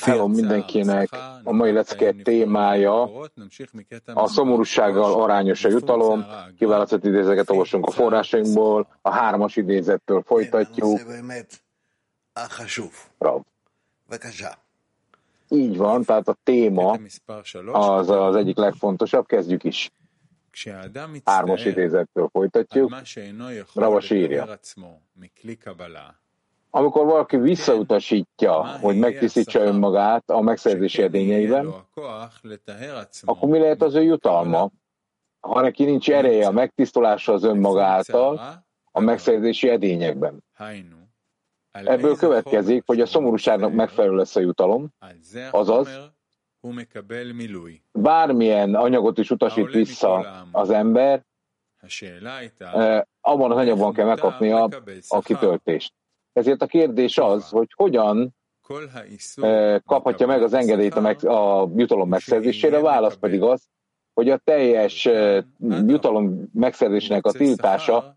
Hello mindenkinek! A mai lecke témája a szomorúsággal arányos a jutalom. Kiválasztott idézeket olvasunk a forrásainkból, a hármas idézettől folytatjuk. Így van, tehát a téma az az egyik legfontosabb, kezdjük is. Hármas idézettől folytatjuk. Ravas írja. Amikor valaki visszautasítja, hogy megtisztítsa önmagát a megszerzési edényeiben, akkor mi lehet az ő jutalma? Ha neki nincs ereje a megtisztulásra az önmaga által, a megszerzési edényekben. Ebből következik, hogy a szomorúságnak megfelelő lesz a jutalom, azaz bármilyen anyagot is utasít vissza az ember, abban az anyagban kell megkapnia a kitöltést. Ezért a kérdés az, hogy hogyan kaphatja meg az engedélyt a, meg, a jutalom megszerzésére, a válasz pedig az, hogy a teljes jutalom megszerzésének a tiltása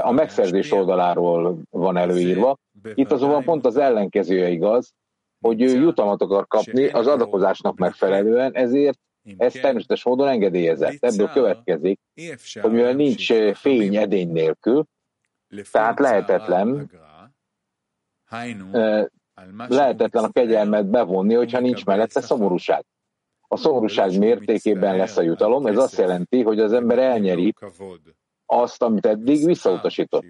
a megszerzés oldaláról van előírva. Itt azonban pont az ellenkezője igaz, hogy ő jutalmat akar kapni az adakozásnak megfelelően, ezért ez természetes módon engedélyezett. Ebből következik, hogy mivel nincs fény edény nélkül, tehát lehetetlen lehetetlen a kegyelmet bevonni, hogyha nincs mellette szomorúság. A szomorúság mértékében lesz a jutalom, ez azt jelenti, hogy az ember elnyeri azt, amit eddig visszautasított.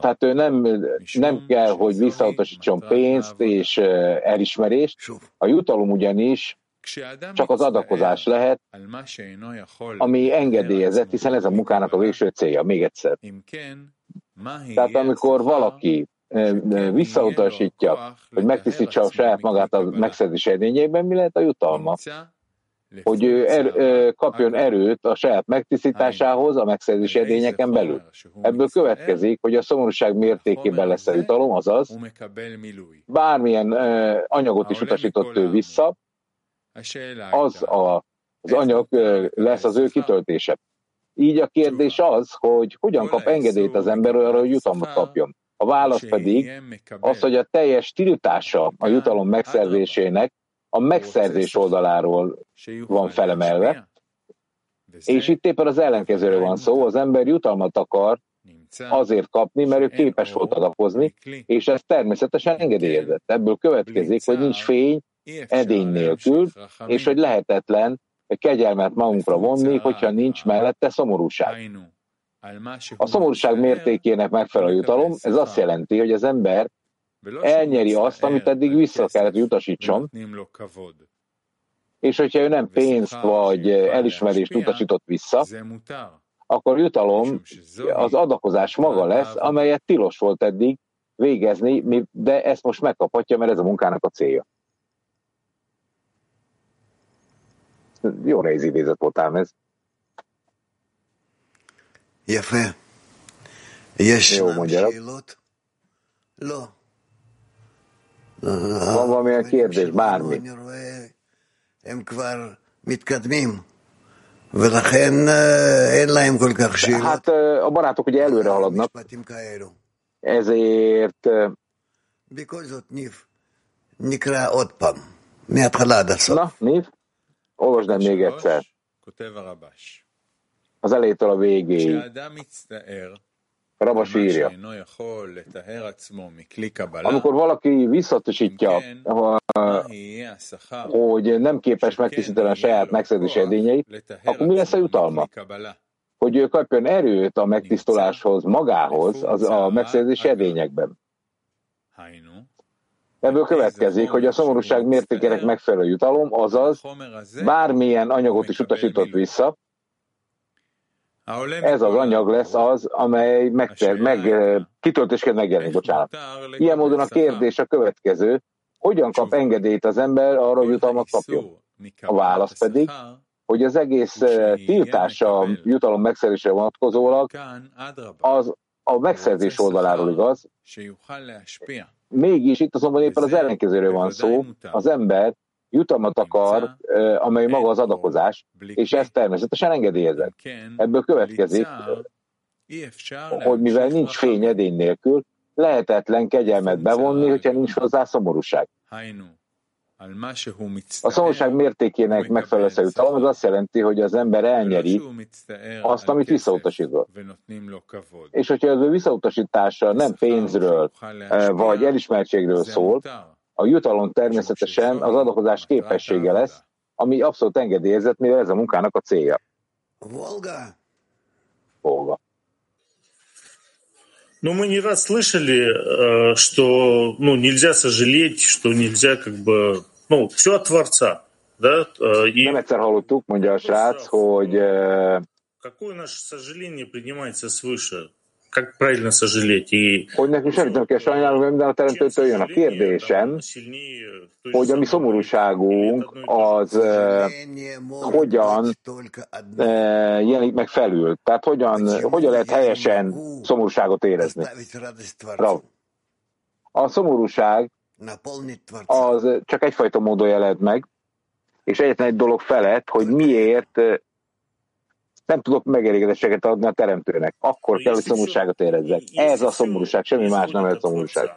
Tehát ő nem, nem kell, hogy visszautasítson pénzt és elismerést. A jutalom ugyanis csak az adakozás lehet, ami engedélyezett, hiszen ez a munkának a végső célja. Még egyszer. Tehát amikor valaki visszautasítja, hogy megtisztítsa a saját magát a megszerzés edényében, mi lehet a jutalma? Hogy ő er, kapjon erőt a saját megtisztításához a megszerzés edényeken belül. Ebből következik, hogy a szomorúság mértékében lesz a jutalom, azaz bármilyen anyagot is utasított ő vissza, az a, az anyag lesz az ő kitöltése. Így a kérdés az, hogy hogyan kap engedélyt az ember arra, hogy jutalmat kapjon. A válasz pedig az, hogy a teljes tiltása a jutalom megszerzésének a megszerzés oldaláról van felemelve, és itt éppen az ellenkezőről van szó, az ember jutalmat akar azért kapni, mert ő képes volt adakozni, és ez természetesen engedélyezett. Ebből következik, hogy nincs fény edény nélkül, és hogy lehetetlen kegyelmet magunkra vonni, hogyha nincs mellette szomorúság. A szomorúság mértékének megfelelő jutalom, ez azt jelenti, hogy az ember elnyeri azt, amit eddig vissza kellett utasítson, és hogyha ő nem pénzt vagy elismerést utasított vissza, akkor jutalom az adakozás maga lesz, amelyet tilos volt eddig végezni, de ezt most megkaphatja, mert ez a munkának a célja. Jó nehéz idézet volt ám ez. יפה. Jó, mondja. Van valamilyen kérdés, bármi. הם כבר מתקדמים, ולכן אין להם כל כך שאלות. Hát a barátok ugye előre haladnak, ezért... בכל זאת, ניב, נקרא עוד פעם, מההתחלה עד הסוף. Na, Niv? Olvasd el még egyszer. Az elejétől a végéig. Rabas írja. Amikor valaki visszatosítja, hogy nem képes megtisztítani a saját megszerzési edényeit, akkor mi lesz a jutalma? Hogy ő kapjon erőt a megtisztuláshoz, magához, az a megszerzési edényekben. Ebből következik, hogy a szomorúság mértékének megfelelő jutalom, azaz bármilyen anyagot is utasított vissza, ez az anyag lesz az, amely meg, meg kitöltésként megjelenik, bocsánat. Ilyen módon a kérdés a következő, hogyan kap engedélyt az ember arra, hogy jutalmat kapjon? A válasz pedig, hogy az egész tiltás a jutalom megszerzésére vonatkozólag az a megszerzés oldaláról igaz, Mégis itt azonban éppen az ellenkezőről van szó, az ember jutalmat akar, amely maga az adakozás, és ez természetesen engedélyezett. Ebből következik, hogy mivel nincs fény edény nélkül, lehetetlen kegyelmet bevonni, hogyha nincs hozzá szomorúság. A szomorúság mértékének megfelelő jutalom az azt jelenti, hogy az ember elnyeri azt, amit visszautasított. És hogyha az ő visszautasítása nem pénzről vagy elismertségről szól, a jutalom természetesen az adakozás képessége lesz, ami abszolút engedélyezett, mivel ez a munkának a célja. Volga. Volga. Ну, мы не раз слышали, что ну, нельзя сожалеть, что нельзя как бы... Ну, все от Творца. Да? И... Nem egyszer hallottuk, mondja a srác, hogy... Какое наше сожаление принимается свыше? Как правильно сожалеть? И... Hogy nekünk semmit nem kell sajnálnunk, minden a teremtőtől jön. A kérdésem, hogy a mi szomorúságunk az uh, hogyan uh, jelenik meg felül. Tehát hogyan, hogyan lehet helyesen szomorúságot érezni. Rav. A szomorúság az csak egyfajta módon jelent meg, és egyetlen egy dolog felett, hogy miért nem tudok megelégedettséget adni a teremtőnek. Akkor kell, hogy szomorúságot érezzek. Ez a szomorúság, semmi más nem egy szomorúság.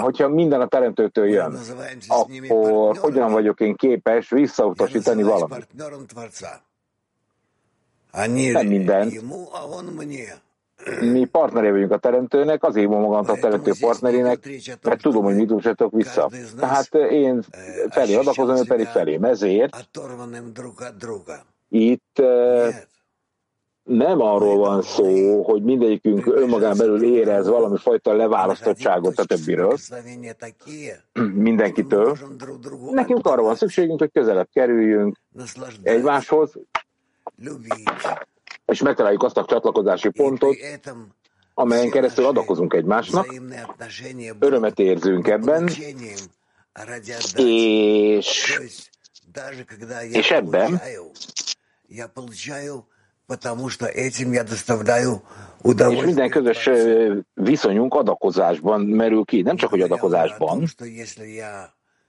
Hogyha minden a teremtőtől jön, akkor hogyan vagyok én képes visszautasítani valamit? Nem mindent mi partneré vagyunk a teremtőnek, azért van magam a teremtő partnerének, mert tudom, hogy mit utasítok vissza. Tehát én felé adakozom, ő pedig felé. Ezért itt nem arról van szó, hogy mindegyikünk önmagán belül érez valami fajta leválasztottságot a többiről, mindenkitől. Nekünk arra van szükségünk, hogy közelebb kerüljünk egymáshoz, és megtaláljuk azt a csatlakozási pontot, amelyen keresztül adakozunk egymásnak, örömet érzünk ebben, és, és ebben és minden közös viszonyunk adakozásban merül ki, nem csak hogy adakozásban,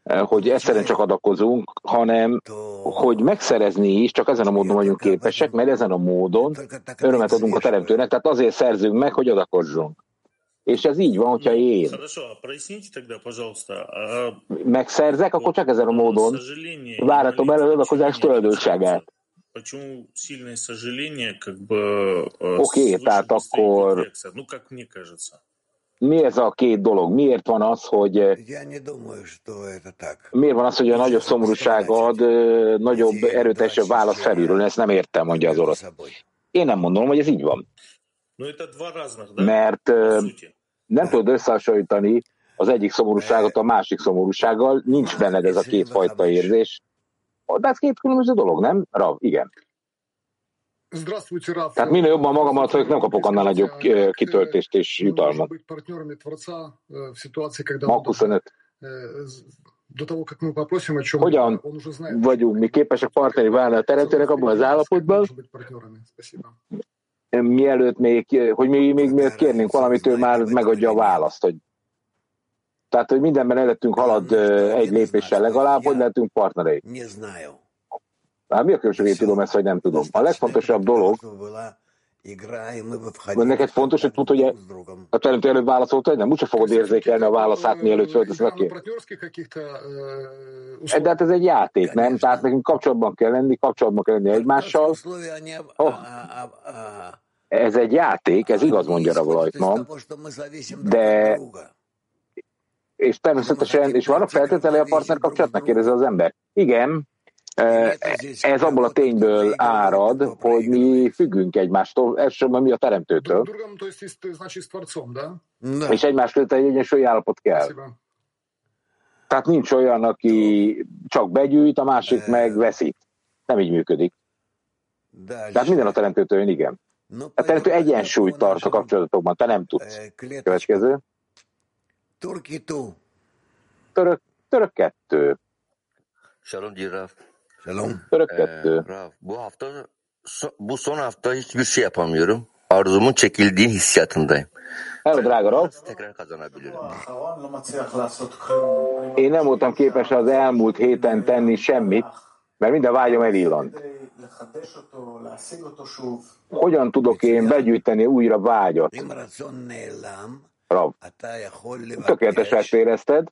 hogy egyszerűen csak adakozunk, hanem hogy megszerezni is, csak ezen a módon vagyunk képesek, mert ezen a módon örömet adunk a teremtőnek, tehát azért szerzünk meg, hogy adakozzunk. És ez így van, hogyha én megszerzek, akkor csak ezen a módon váratom el az adakozás tulajdonságát. Oké, okay, tehát akkor mi ez a két dolog? Miért van az, hogy eh, miért van az, hogy a nagyobb szomorúság ad eh, nagyobb, erőteljesebb válasz felülről? Ezt nem értem, mondja az orosz. Én nem mondom, hogy ez így van. Mert eh, nem tudod összehasonlítani az egyik szomorúságot a másik szomorúsággal, nincs benned ez a kétfajta érzés. De ez két különböző dolog, nem? Rav, igen. Tehát minél jobban magamat vagyok, nem kapok annál nagyobb kitöltést és jutalmat. Ma 25. Hogyan vagyunk mi képesek partneri válni a teremtőnek abban az állapotban, mielőtt még, hogy mi még miért kérnénk valamit, ő már megadja a választ, hogy tehát, hogy mindenben előttünk halad egy lépéssel legalább, hogy lehetünk partnerei. Hát mi a különbség, én tudom ezt, vagy nem tudom. A legfontosabb dolog, hogy neked fontos, hogy tud, hogy a teremtő előtt válaszolt, hogy nem, úgyse fogod érzékelni a válaszát, mielőtt föltesz neki. De hát ez egy játék, nem? Tehát nekünk kapcsolatban kell lenni, kapcsolatban kell lenni egymással. Oh. Ez egy játék, ez igaz, mondja Ravolajtman, de és természetesen, és vannak feltételei a partner kapcsolatnak, kérdezi az ember. Igen, ez abból a tényből árad, hogy mi függünk egymástól, elsősorban mi a teremtőtől. És egymás között egy egyensúlyi állapot kell. Tehát nincs olyan, aki csak begyűjt, a másik meg veszít. Nem így működik. Tehát minden a teremtőtől jön, igen. A teremtő egyensúlyt tart a kapcsolatokban, te nem tudsz. Következő. Török, török kettő. Shalom Giraffe. Selam. Ee, bu hafta bu son hafta hiçbir şey yapamıyorum. Arzumun çekildiği hissiyatındayım. Hello, drága Rob. Tekrar kazanabilirim. Én nem voltam képes az elmúlt héten tenni semmit, mert minden vágyom elillant. hogyan tudok én begyűjteni újra vágyat? Rav, tökéletes ezt érezted,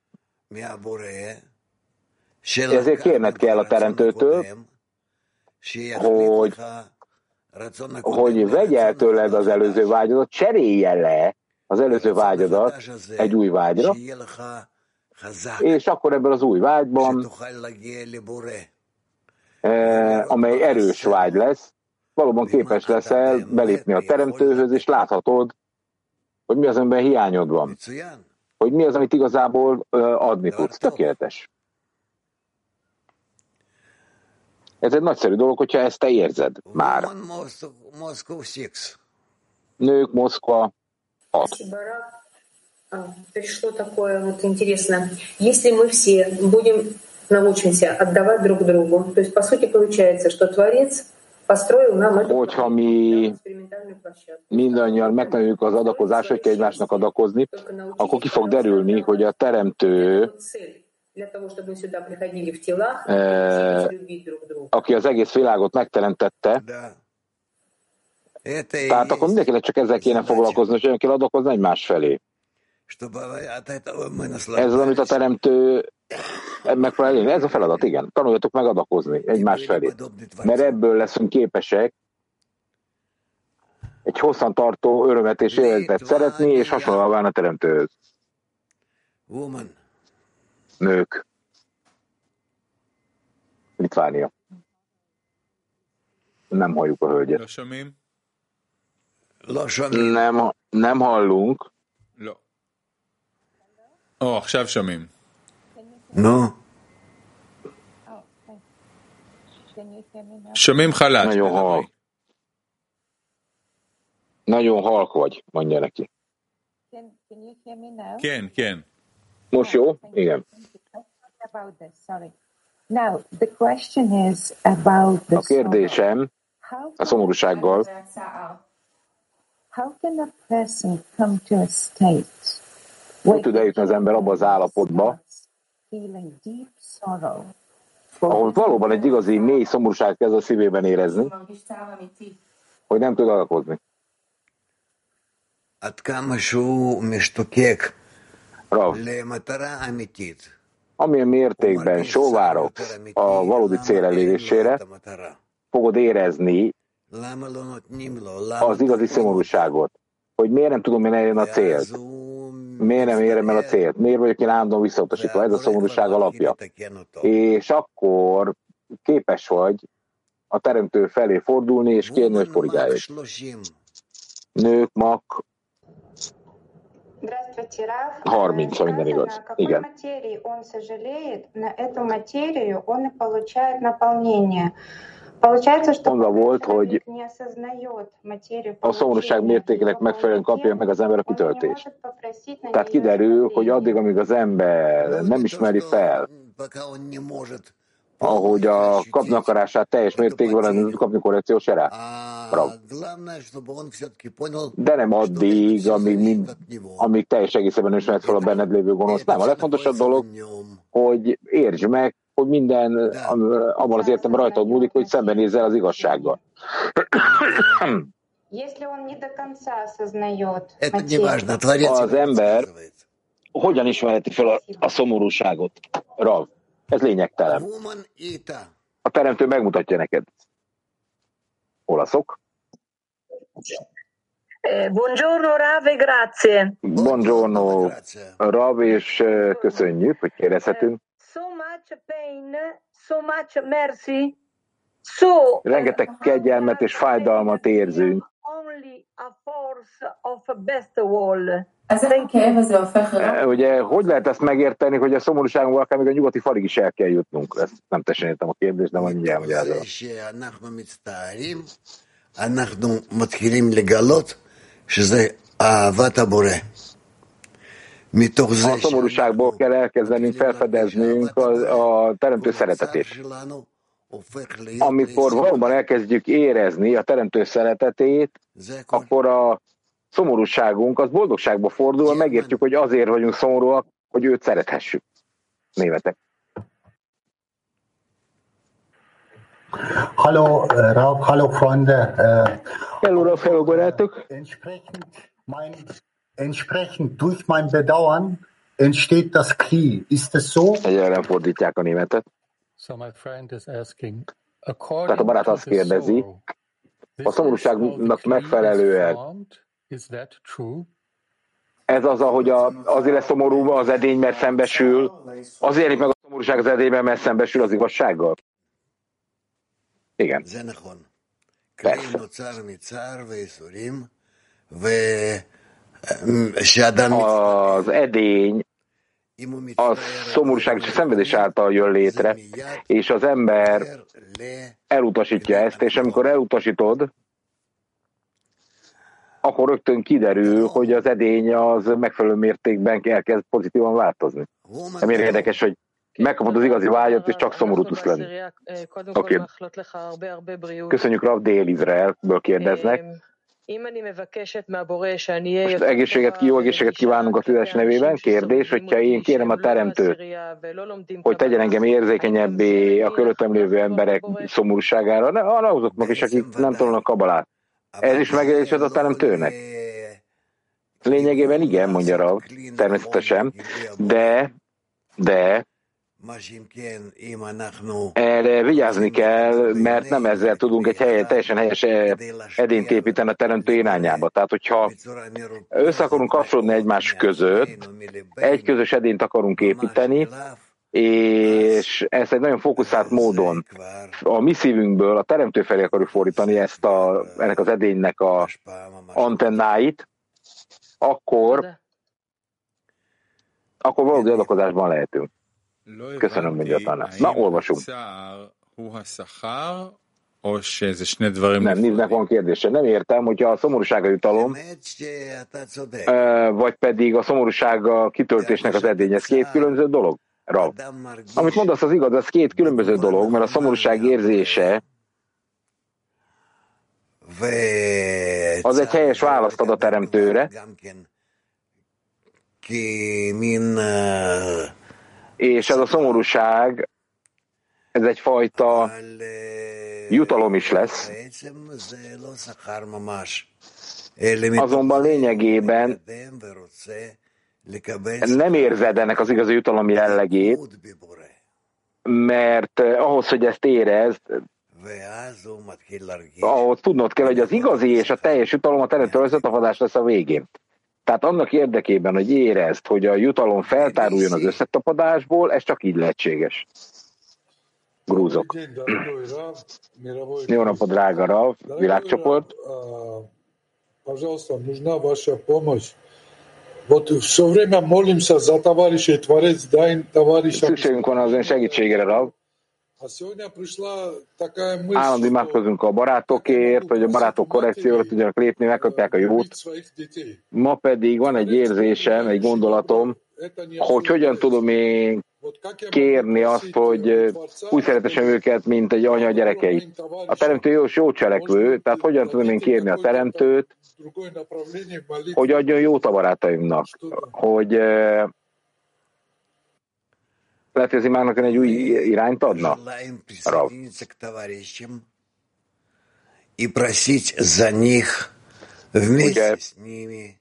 ezért kérned kell a teremtőtől, hogy, hogy vegye el tőled az előző vágyadat, cserélje le az előző vágyadat egy új vágyra, és akkor ebből az új vágyban, eh, amely erős vágy lesz, valóban képes leszel belépni a teremtőhöz, és láthatod, hogy mi az, amiben hiányod van. Hogy mi az, amit igazából adni tudsz. Tökéletes. Ez egy nagyszerű dolog, hogyha ezt te érzed már. Nők, Moszkva, 6. Пришло такое вот интересно. Если мы все будем научимся отдавать друг другу, то есть по сути получается, что Творец Hogyha mi mindannyian megtanuljuk az adakozás, hogy kell egymásnak adakozni, akkor ki fog derülni, hogy a teremtő eh, aki az egész világot megteremtette, tehát akkor mindenkinek csak ezzel kéne foglalkozni, hogy olyan kell adakozni egymás felé. Ez az, amit a teremtő megpróbál élni. Ez a feladat, igen. Tanuljatok meg adakozni egymás felé. Mert ebből leszünk képesek egy hosszantartó örömet és életet szeretni, és hasonlóan a teremtőhöz Nők. Litvánia. Nem halljuk a hölgyet. Nem, nem hallunk. או, עכשיו שומעים. נו. שומעים חלש. Nagyon halk. Nagyon halk vagy, mondja neki. כן, כן. Most jó? Igen. A kérdésem a szomorúsággal, How can a person come to a state hogy tud eljutni az ember abba az állapotba, ahol valóban egy igazi mély szomorúság kezd a szívében érezni, hogy nem tud alakozni. Rav, amilyen mértékben sóvárok a valódi cél elérésére, fogod érezni az igazi szomorúságot, hogy miért nem tudom én eljönni a célt, miért nem érem el a célt, miért vagyok én állandóan visszautasítva, ez a szomorúság alapja. És akkor képes vagy a teremtő felé fordulni, és kérni, hogy korrigáljuk. Nők, mak, 30, ha minden igaz. Igen. Mondva volt, hogy a szomorúság mértékének megfelelően kapja meg az ember a kitöltést. Tehát kiderül, hogy addig, amíg az ember nem ismeri fel, ahogy a kapnakarását teljes mértékben kapni korrekciós erre. De nem addig, amíg, mind, amíg teljes egészében ismert fel a benned lévő gonosz. Nem, a legfontosabb dolog, hogy értsd meg, hogy minden abban az értem rajtad múlik, hogy szembenézzel az igazsággal. Az ember hogyan ismerheti fel a, a szomorúságot? Rav, ez lényegtelen. A teremtő megmutatja neked. Olaszok. Buongiorno Rav e grazie. Buongiorno Rav, és köszönjük, hogy kérdezhetünk. So much pain, so much mercy, so Rengeteg kegyelmet és fájdalmat érzünk. only a force of best wall. Ugye, hogy lehet ezt megérteni, hogy a szomorúságunkból akár még a nyugati falig is el kell jutnunk? Ezt nem teljesen értem a kérdést, de majd mindjárt magyarázom. אנחנו מתחילים לגלות שזה אהבת הבורא. מתוך זה A szomorúságból kell elkezdenünk felfedeznünk a, a teremtő szeretetét. Amikor valóban elkezdjük érezni a teremtő szeretetét, akkor a szomorúságunk az boldogságba fordul, megértjük, hogy azért vagyunk szomorúak, hogy őt szerethessük. Németek. Hallo, Rav, hallo, Freunde. Hello, Rav, hello, barátok. Entsprechend, mein, entsprechend durch mein Bedauern entsteht das Kli. Ist es so? Egyre fordítják a németet. Tehát a barát azt kérdezi, a szomorúságnak megfelelően. ez az, ahogy a, azért lesz szomorú az edény, mert szembesül, azért érik meg a szomorúság az edényben, mert szembesül az igazsággal. Igen. Az edény a szomorúság és a szenvedés által jön létre, és az ember elutasítja ezt, és amikor elutasítod, akkor rögtön kiderül, hogy az edény az megfelelő mértékben elkezd pozitívan változni. Nem érdekes, hogy megkapod az igazi vágyat, és csak szomorú tudsz lenni. Oké. Okay. Köszönjük, Rav Dél Izraelből kérdeznek. Most egészséget, jó egészséget kívánunk a tudás nevében. Kérdés, hogyha én kérem a teremtőt, hogy tegyen engem érzékenyebbé a körülöttem lévő emberek szomorúságára, ne, azoknak is, akik nem tanulnak kabalát. Ez is megjelenítsed a teremtőnek? Lényegében igen, mondja Rav, természetesen, de, de erre vigyázni kell, mert nem ezzel tudunk egy helyen, teljesen helyes edényt építeni a teremtő irányába. Tehát, hogyha össze akarunk kapcsolódni egymás között, egy közös edényt akarunk építeni, és ezt egy nagyon fókuszált módon a mi szívünkből a teremtő felé akarjuk fordítani ezt a, ennek az edénynek a antennáit, akkor, akkor valódi adakozásban lehetünk. Köszönöm, hogy a Na, olvasunk. Nem, néznek van kérdése. Nem értem, hogyha a szomorúsága jutalom, vagy pedig a szomorúsága kitöltésnek az edény, ez két különböző dolog? Rav. Amit mondasz, az igaz, ez két különböző dolog, mert a szomorúság érzése az egy helyes választ ad a teremtőre, és ez a szomorúság, ez egyfajta jutalom is lesz, azonban lényegében nem érzed ennek az igazi jutalom jellegét, mert ahhoz, hogy ezt érezd, ahhoz tudnod kell, hogy az igazi és a teljes jutalom a teremtő összetapadás lesz a végén. Tehát annak érdekében, hogy érezd, hogy a jutalom feltáruljon az összetapadásból, ez csak így lehetséges. Grúzok. Jó napot, drága Rav, világcsoport. Пожалуйста, нужна ваша помощь. Вот все время молимся за товарищей, Творец, дай товарищам. Szükségünk van az ön segítségére, Rav. Állandó imádkozunk a barátokért, hogy a barátok korrekcióra tudjanak lépni, megkapják a jót. Ma pedig van egy érzésem, egy gondolatom, hogy hogyan tudom én kérni azt, hogy úgy szeretesem őket, mint egy anya gyerekeit. A teremtő jó, jó cselekvő, tehát hogyan tudom én kérni a teremtőt, hogy adjon jót a barátaimnak, hogy lehet, hogy az imának egy új irányt adna? Rav. И просить за них вместе с ними,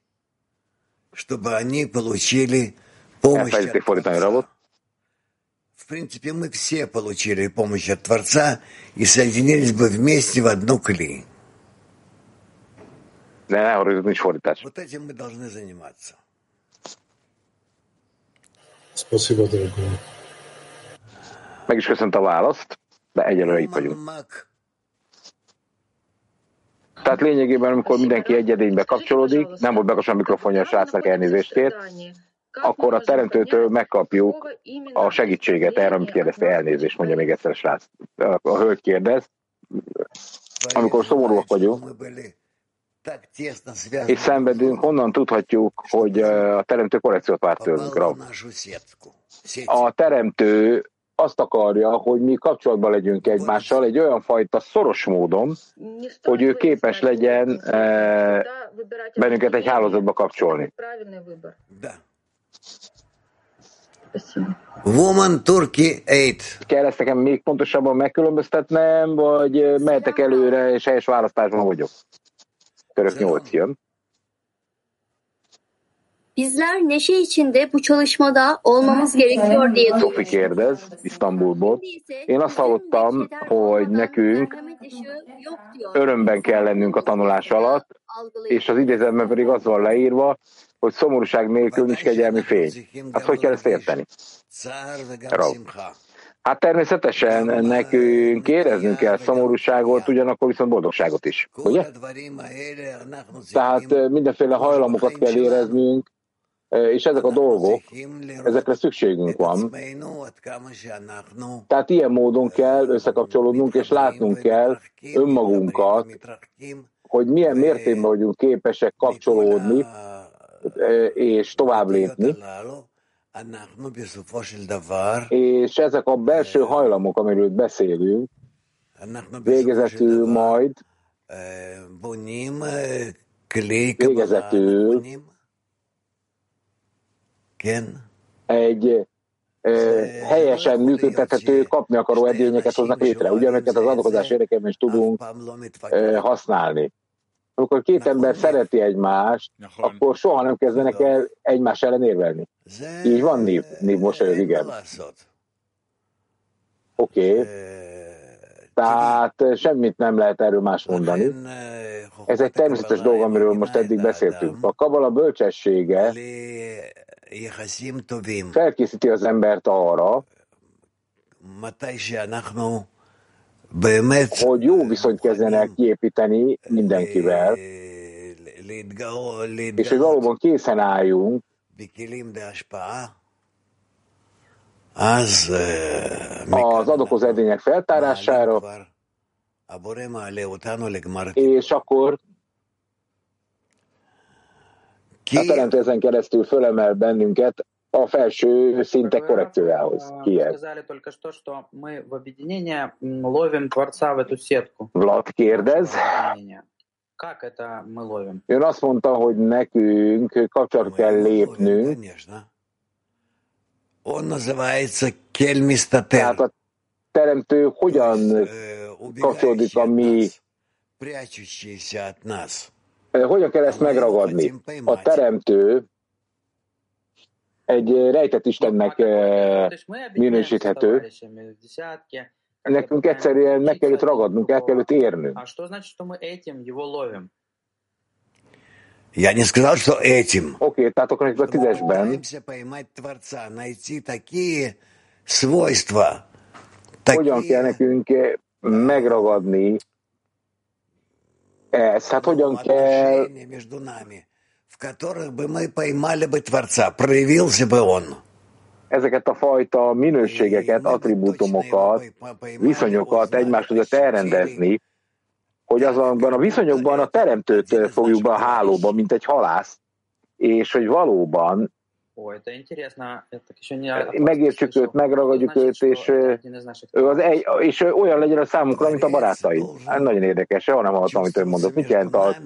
чтобы они получили помощь от Творца. В принципе, мы все получили помощь от Творца и соединились бы вместе в одну кли. Вот этим мы должны заниматься. Спасибо, дорогой. Meg is köszönt a választ, de egyelőre itt vagyunk. Tehát lényegében, amikor mindenki egyedénybe kapcsolódik, nem volt bekapcsolva a mikrofonja a srácnak elnézést kért, akkor a teremtőtől megkapjuk a segítséget. erre, amit kérdezte, elnézést, mondja még egyszer a srác. A hölgy kérdez, amikor szomorúak vagyunk, és szenvedünk, honnan tudhatjuk, hogy a teremtő korrekciót várt tőlünk, A teremtő azt akarja, hogy mi kapcsolatban legyünk egymással egy olyan fajta szoros módon, hogy ő képes legyen eh, bennünket egy hálózatba kapcsolni. Woman Turkey 8. Kell ezt nekem még pontosabban megkülönböztetnem, vagy mehetek előre, és helyes választásban vagyok? Körök 8 jön. Bizler neşe içinde bu çalışmada olmamız gerekiyor diye Sofi kérdez Isztambulból. Én azt hallottam, hogy nekünk örömben kell lennünk a tanulás alatt, és az idézetben pedig az van leírva, hogy szomorúság nélkül nincs kegyelmi fény. Hát hogy kell ezt érteni? Rav. Hát természetesen nekünk éreznünk kell szomorúságot, ugyanakkor viszont boldogságot is, ugye? Tehát mindenféle hajlamokat kell éreznünk, és ezek a dolgok, ezekre szükségünk van. Tehát ilyen módon kell összekapcsolódnunk, és látnunk kell önmagunkat, hogy milyen mértékben vagyunk képesek kapcsolódni, és tovább lépni. És ezek a belső hajlamok, amiről beszélünk, végezetül majd végezetül egy helyesen működtethető, kapni akaró edényeket hoznak létre, ugyaneket az adokozás érdekében is tudunk használni. Amikor két ember szereti egymást, akkor soha nem kezdenek el egymás ellen érvelni. Így van, Nív, Nív mosolyog, igen. Oké. Okay. Tehát semmit nem lehet erről más mondani. Ez egy természetes dolog, amiről most eddig beszéltünk. A kabala bölcsessége felkészíti az embert arra, hogy jó viszonyt kezdenek kiépíteni mindenkivel, és hogy valóban készen álljunk. az adokozó edények feltárására, és akkor a teremtő ezen keresztül fölemel bennünket a felső szintek korrekciójához. Kijev. Vlad kérdez. Ön azt mondta, hogy nekünk kapcsolatot kell lépnünk. Tehát a teremtő hogyan kapcsolódik a mi hogyan kell ezt megragadni? A teremtő egy rejtett Istennek minősíthető. Nekünk egyszerűen meg kell őt ragadnunk, el kell őt érnünk. Я не сказал, что этим. Oké, okay, tehát akkor a tízesben свойства, hogyan kell nekünk megragadni ez, hát hogyan kell... Ezeket a fajta minőségeket, attribútumokat, viszonyokat egymás között elrendezni, hogy azonban a viszonyokban a teremtőt fogjuk be a hálóba, mint egy halász, és hogy valóban megértsük őt, megragadjuk őt, és, ő az egy, és olyan legyen a számunkra, mint a barátai. Hát nagyon érdekes, soha nem hallottam, amit ön mondott. Mit jelent az,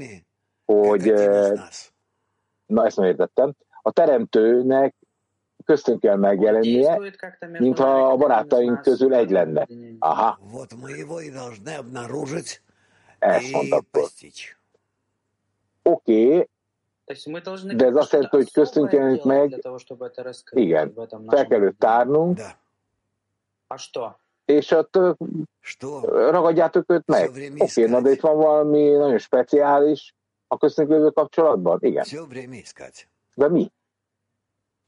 hogy na ezt nem értettem, a teremtőnek köztünk kell megjelennie, mintha a barátaink közül egy lenne. Aha. Ezt mondta. Oké, okay, de ez azt jelenti, hogy köztünk jelenik meg, igen, fel kell őt tárnunk, és ott ragadjátok őt meg. Oké, okay, na de itt van valami nagyon speciális a köztünk lévő kapcsolatban? Igen. De mi?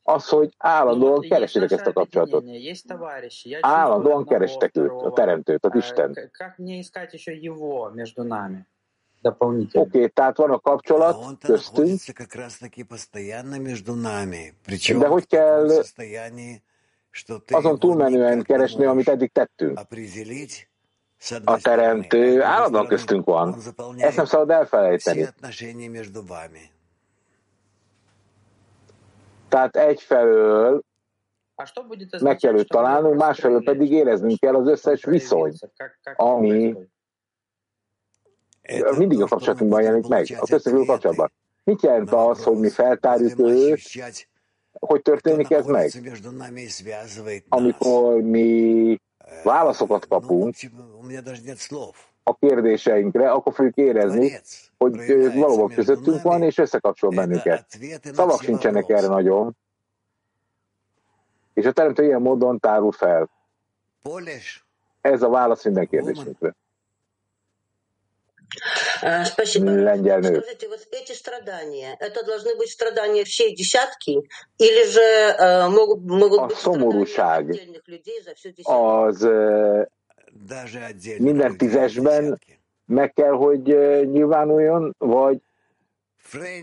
Az, hogy állandóan keresitek ezt a kapcsolatot. Állandóan kerestek őt, a teremtőt, az Isten. Oké, okay, tehát van a kapcsolat köztünk, de hogy kell azon túlmenően keresni, amit eddig tettünk? A teremtő? állandóan köztünk van. Ezt nem szabad elfelejteni. Tehát egyfelől meg kell őt találnunk, másfelől pedig éreznünk kell az összes viszony, ami mindig a kapcsolatunkban jelenik meg, a közösségű kapcsolatban. Mit jelent az, hogy mi feltárjuk őt, hogy történik ez meg? Amikor mi válaszokat kapunk a kérdéseinkre, akkor fogjuk érezni, hogy valóban közöttünk van, és összekapcsol bennünket. Szavak sincsenek erre nagyon. És a teremtő ilyen módon tárul fel. Ez a válasz minden kérdésünkre. Lengyel nő. A szomorúság az minden tízesben meg kell, hogy nyilvánuljon, vagy,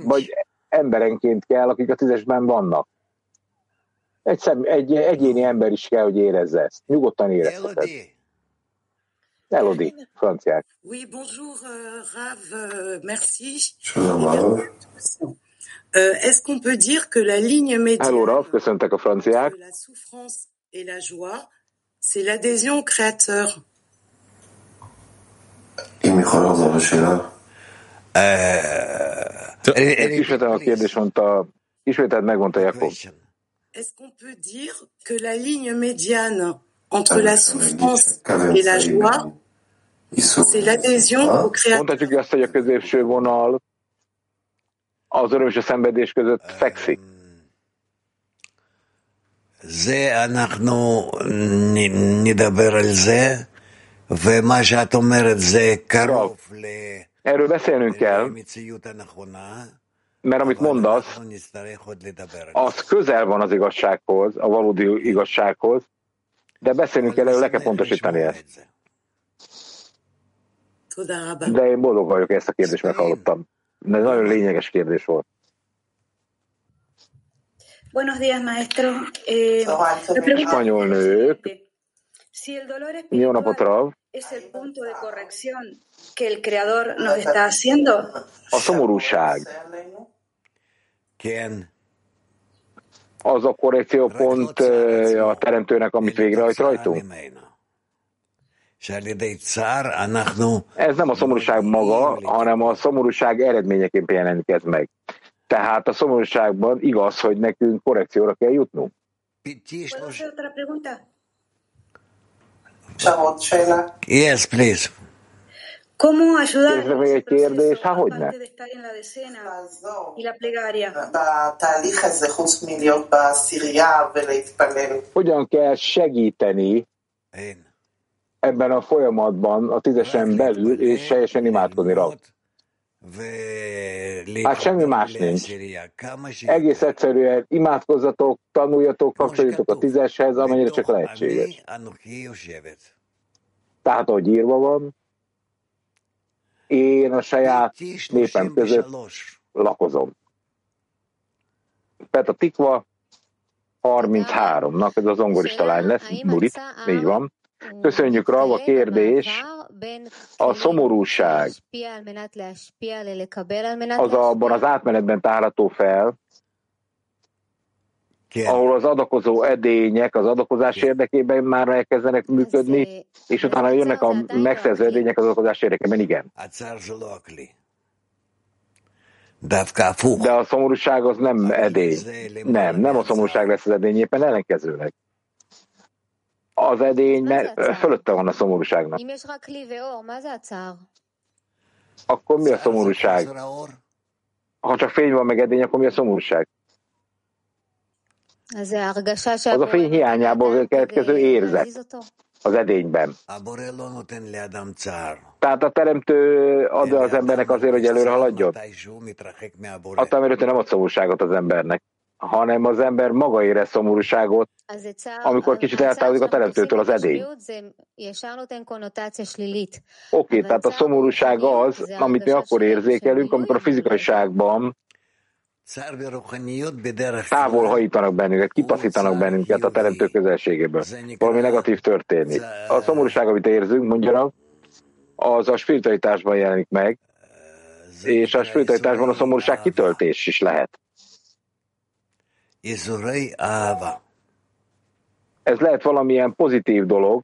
vagy emberenként kell, akik a tízesben vannak. Egy, szem, egy egyéni ember is kell, hogy érezze ezt. Nyugodtan érezheted. Elodie. Oui, bonjour, euh, Rav, euh, merci. Euh, Est-ce qu'on peut dire que la ligne médiane franciák. la souffrance et la joie, c'est l'adhésion au créateur? Jakob. Est-ce qu'on peut dire que la ligne médiane entre la souffrance et la joie, c'est l'adhésion au créateur Mondhatjuk azt, hogy a középső vonal az öröm és a szenvedés között fekszik. זה אנחנו נ- נדבר על זה, ומה שאת אומרת זה קרוב Erről beszélnünk kell, למציאות הנכונה, mert amit mondasz, אנחנו נצטרך עוד לדבר על az közel van az igazsághoz, a valódi igazsághoz, De beszélni kell erről, le kell pontosítani ezt. De én boldog vagyok, ezt a kérdést meghallottam. De ez nagyon lényeges kérdés volt. Buenos días, maestro. Eh, szóval, szóval. Spanyol nők. Si el dolor Jó napot, Rav. Es el punto de corrección que el creador nos está haciendo. A szomorúság. Ken az a korrekciópont a teremtőnek, amit végrehajt rajtunk? Ez nem a szomorúság maga, hanem a szomorúság eredményeként jelentkezik meg. Tehát a szomorúságban igaz, hogy nekünk korrekcióra kell jutnunk. Yes, please. ¿Cómo ayudar? a hogyne? Hogyan kell segíteni ebben a folyamatban a tízesen belül és teljesen imádkozni rá? Hát semmi más nincs. Egész egyszerűen imádkozzatok, tanuljatok, kapcsoljatok a tízeshez, amennyire csak lehetséges. Tehát, ahogy írva van, én a saját népem között lakozom. Peta Tikva 33-nak, ez az zongorista lány lesz, Nurit, így van. Köszönjük, Rav, a kérdés. A szomorúság az abban az átmenetben tárható fel, ahol az adakozó edények az adakozás érdekében már elkezdenek működni, és utána jönnek a megszerző edények az adakozás érdekében, igen. De a szomorúság az nem edény. Nem, nem a szomorúság lesz az edény, éppen ellenkezőleg. Az edény fölötte van a szomorúságnak. Akkor mi a szomorúság? Ha csak fény van meg edény, akkor mi a szomorúság? Az a fény hiányából keletkező érzet az edényben. Tehát a teremtő adja az embernek azért, hogy előre haladjon. Attól, mert ő nem ad szomorúságot az embernek, hanem az ember maga érez szomorúságot, amikor kicsit eltávolodik a teremtőtől az edény. Oké, okay, tehát a szomorúság az, amit mi akkor érzékelünk, amikor a fizikaiságban Távol hajítanak bennünket, kitaszítanak bennünket a teremtő közelségéből. Valami negatív történik. A szomorúság, amit érzünk, mondjanak, az a spiritualitásban jelenik meg, és a spiritualitásban a szomorúság kitöltés is lehet. Ez lehet valamilyen pozitív dolog.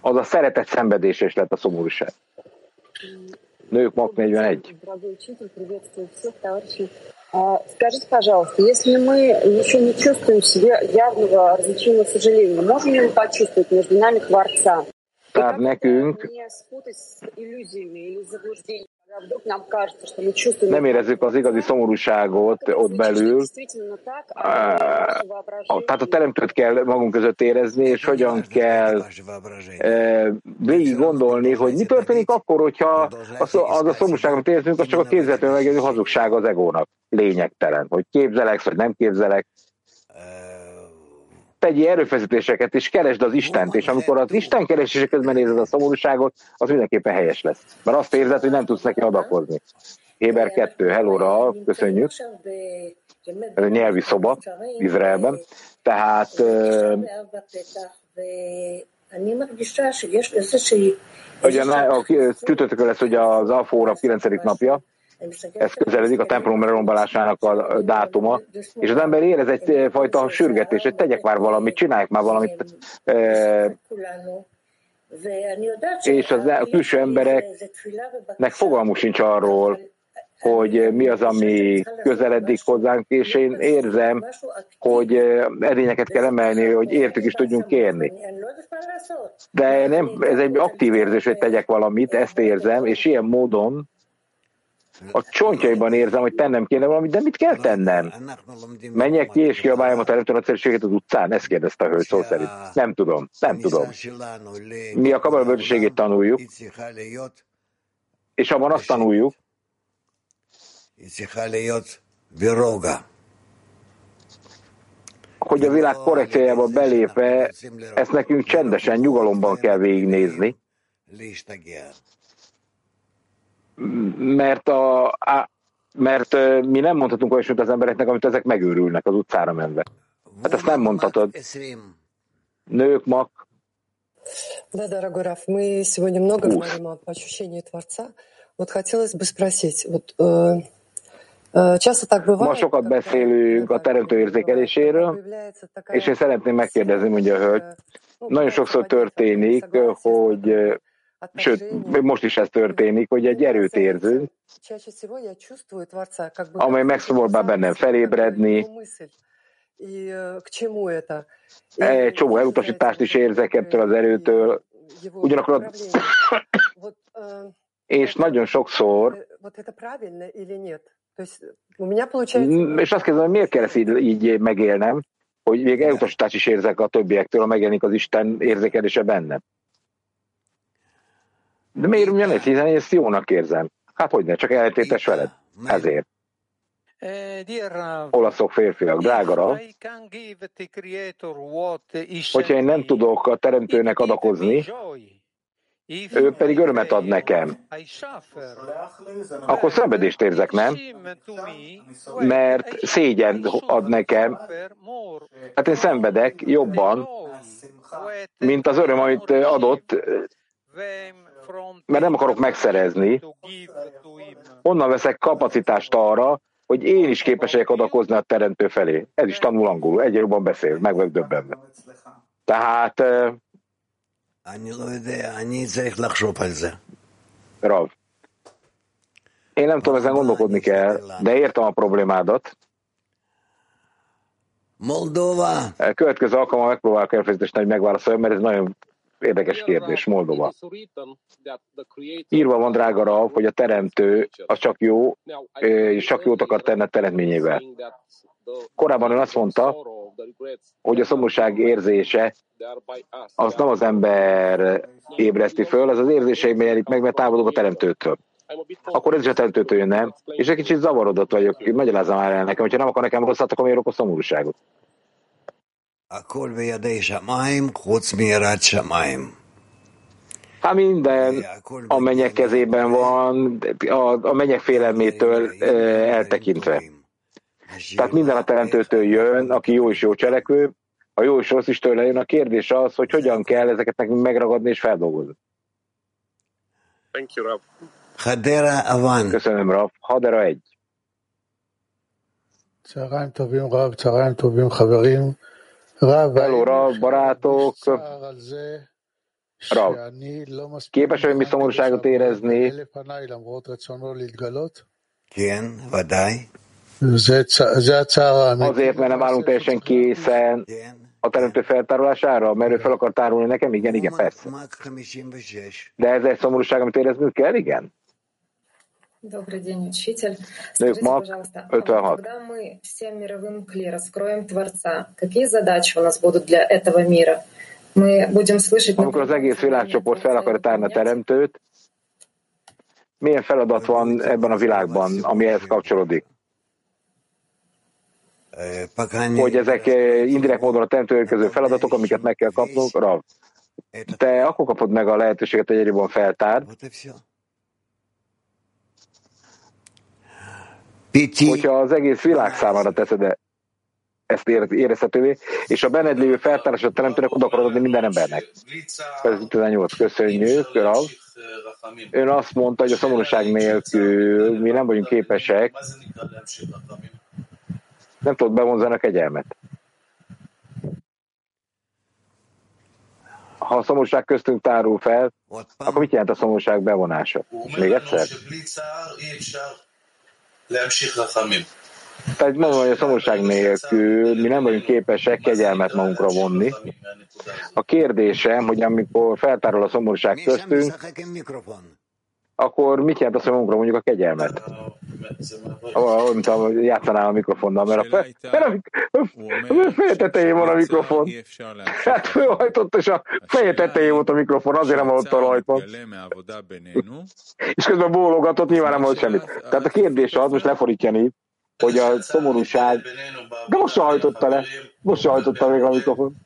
Az a szeretet szenvedése is lehet a szomorúság. Nők MAK 41. Скажите, пожалуйста, если мы еще не чувствуем в себе явного различимого сожаления, можем ли мы почувствовать между нами Творца? Tehát nekünk nem érezzük az igazi szomorúságot ott belül. Tehát a teremtőt kell magunk között érezni, és hogyan kell végig gondolni, hogy mi történik akkor, hogyha az a szomorúság, amit érzünk, az csak a képzetől megjelenő hazugság az egónak. Lényegtelen, hogy képzelek, vagy nem képzelek tegyél erőfeszítéseket, és keresd az Istent, és amikor az Isten keresése közben nézed a szomorúságot, az mindenképpen helyes lesz. Mert azt érzed, hogy nem tudsz neki adakozni. Héber 2, hello köszönjük. Ez egy nyelvi szoba Izraelben. Tehát Ugye a csütörtökön lesz ugye az Alfa óra 9. napja, ez közeledik a templom lerombolásának a dátuma, és az ember érez egyfajta sürgetés, hogy tegyek már valamit, csinálják már valamit. És az, a külső embereknek fogalmuk sincs arról, hogy mi az, ami közeledik hozzánk, és én érzem, hogy edényeket kell emelni, hogy értük is tudjunk kérni. De nem, ez egy aktív érzés, hogy tegyek valamit, ezt érzem, és ilyen módon a csontjaiban érzem, hogy tennem kéne valamit, de mit kell tennem? Menjek ki és kiabáljam a teremtő nagyszerűséget az utcán? Ezt kérdezte a hölgy szó szerint. Nem tudom, nem tudom. Mi a kabala bölcsességét tanuljuk, és abban azt tanuljuk, hogy a világ korrekciójába belépve ezt nekünk csendesen, nyugalomban kell végignézni, mert, a, a, mert mi nem mondhatunk olyasmit az embereknek, amit ezek megőrülnek az utcára menve. Hát ezt nem mondhatod. Nők, mak. Да, дорогой Раф, мы сегодня много говорим об ощущении Творца. Вот хотелось бы спросить, вот э, часто так бывает... Ma sokat beszélünk a teremtő érzékeléséről, és én szeretném megkérdezni, mondja a hölgy, nagyon sokszor történik, hogy Sőt, most is ez történik, hogy egy erőt érzünk, amely megszabad bennem felébredni, egy csomó elutasítást is érzek ettől az erőtől, ugyanakkor és nagyon sokszor és azt kérdezem, miért kell ezt így, így megélnem, hogy még elutasítást is érzek a többiektől, ha megjelenik az Isten érzékelése bennem. De miért ugyanez? Hiszen én ezt jónak érzem. Hát hogy ne, csak eltétes veled. Ezért. Olaszok férfiak, drágara, hogyha én nem tudok a teremtőnek adakozni, ő pedig örömet ad nekem. Akkor szenvedést érzek, nem? Mert szégyen ad nekem. Hát én szenvedek jobban, mint az öröm, amit adott, mert nem akarok megszerezni, onnan veszek kapacitást arra, hogy én is képes vagyok adakozni a teremtő felé. Ez is tanul angolul, egyre jobban beszél, meg vagyok döbbenve. Tehát... Rav. Én nem tudom, ezen gondolkodni kell, de értem a problémádat. Moldova. Következő alkalommal megpróbálok elfejtést, hogy megválaszoljam, mert ez nagyon Érdekes kérdés, Moldova. Írva van, drága Rav, hogy a teremtő az csak jó, és csak jót akar tenni a teremtményével. Korábban ön azt mondta, hogy a szomorúság érzése az nem az ember ébreszti föl, az az érzéseiben jelenik meg, mert távolodok a teremtőtől. Akkor ez is a teremtőtől jönne, és egy kicsit zavarodott vagyok, magyarázzam már el nekem, hogyha nem akar nekem rosszat, akkor miért okoz szomorúságot? Hát minden a mennyek kezében van, a, a mennyek félelmétől eltekintve. Tehát minden a teremtőtől jön, aki jó és jó cselekvő, a jó és rossz is tőle jön. A kérdés az, hogy hogyan kell ezeket nekünk megragadni és feldolgozni. Thank you, Rav. Hadera van. Köszönöm, Rav. Hadera egy. צהריים טובים רב, צהריים טובים חברים. Hello, barátok! Rav, képes vagy mi szomorúságot érezni? Azért, mert nem állunk teljesen készen a teremtő feltárolására, mert ő fel akar tárulni nekem? Igen, igen, persze. De ez egy szomorúság, amit éreznünk kell? Igen. Добрый день, учитель. Скажите, пожалуйста, когда мы всем мировым кли раскроем Творца, какие задачи у нас будут для этого мира? Мы будем слышать... Amikor az egész világcsoport fel akar tárni a teremtőt, milyen feladat van ebben a világban, ami ehhez kapcsolódik? Hogy ezek indirekt módon a teremtő feladatok, amiket meg kell kapnunk, Rav. Te akkor kapod meg a lehetőséget, hogy egyébben hogyha az egész világ számára teszed -e ezt érezhetővé, és a benned lévő feltárásod teremtőnek oda akarod adni minden embernek. Ez 18. Köszönjük, Rav. Ön azt mondta, hogy a szomorúság nélkül mi nem vagyunk képesek, nem tudod bevonzani a kegyelmet. Ha a szomorúság köztünk tárul fel, akkor mit jelent a szomorúság bevonása? Még egyszer? Tehát mondom, hogy a szomorúság nélkül mi nem vagyunk képesek kegyelmet magunkra vonni. A kérdésem, hogy amikor feltárol a szomorúság köztünk, akkor mit jelent az, hogy magunkra mondjuk a kegyelmet? Olyan, mint a játszanál a mikrofonnal, mert a, feje tetején van a mikrofon. Hát fölhajtott, és a feje tetején volt a mikrofon, azért nem hallott a rajtot. És közben bólogatott, nyilván nem volt semmit. Tehát a kérdés az, most lefordítja hogy a szomorúság, de most hajtotta le, most hajtotta még a mikrofon.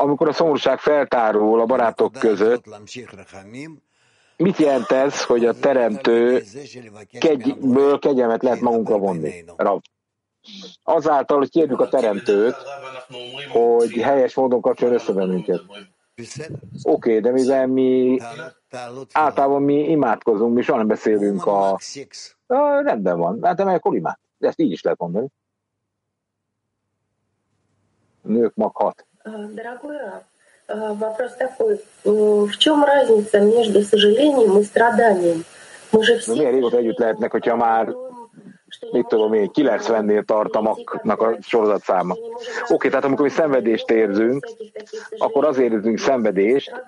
Amikor a szomorúság feltárul a barátok között, mit jelent ez, hogy a teremtő kegyből kegyelmet lehet magunkra vonni? Rav. Azáltal, hogy kérjük a teremtőt, hogy helyes módon kapcsoljon össze bennünket. Oké, okay, de mivel mi általában mi imádkozunk, mi soha nem beszélünk a... a rendben van, hát akkor imád. De ezt így is lehet mondani. Nők mag hat. Дорогой Раб, вопрос такой. В чем разница между сожалением и страданием? Мы же все... Milyen régóta együtt lehetnek, hogyha már mit tudom én, 90-nél tartamaknak a sorozatszáma. Oké, okay, tehát amikor mi szenvedést érzünk, akkor azért érzünk szenvedést,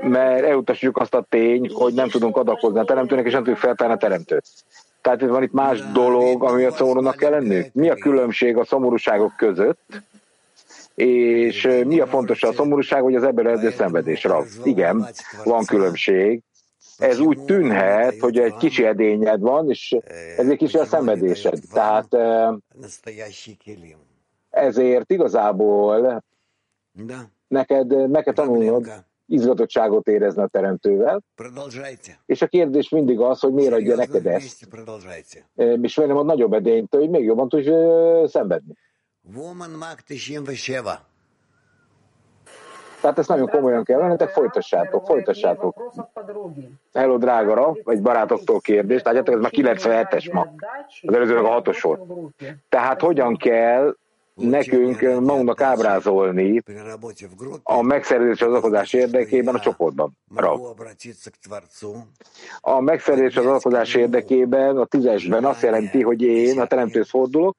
mert elutasítjuk azt a tény, hogy nem tudunk adakozni a teremtőnek, és nem tudjuk feltárni a teremtőt. Tehát van itt más dolog, ami a szomorúnak kell lennünk. Mi a különbség a szomorúságok között, És mi a fontos a szomorúság, hogy az ebből eredő szenvedésre? Igen, van különbség, ez úgy tűnhet, hogy egy kicsi edényed van, és ez egy kicsi a szenvedésed. Tehát ezért igazából neked meg kell tanulnod izgatottságot érezni a teremtővel. És a kérdés mindig az, hogy miért adja neked ezt. És miért nem ad nagyobb edényt, hogy még jobban tudj szenvedni. Tehát ezt nagyon komolyan kell vennetek, folytassátok, folytassátok. Hello, drága vagy barátoktól kérdés, látjátok, ez már 97-es ma. Az előzőleg a hatos volt. Tehát hogyan kell nekünk magunknak ábrázolni a megszerzés az alkozás érdekében a csoportban. Rav. A megszerzés az alkozás érdekében a tízesben azt jelenti, hogy én a teremtőhöz fordulok,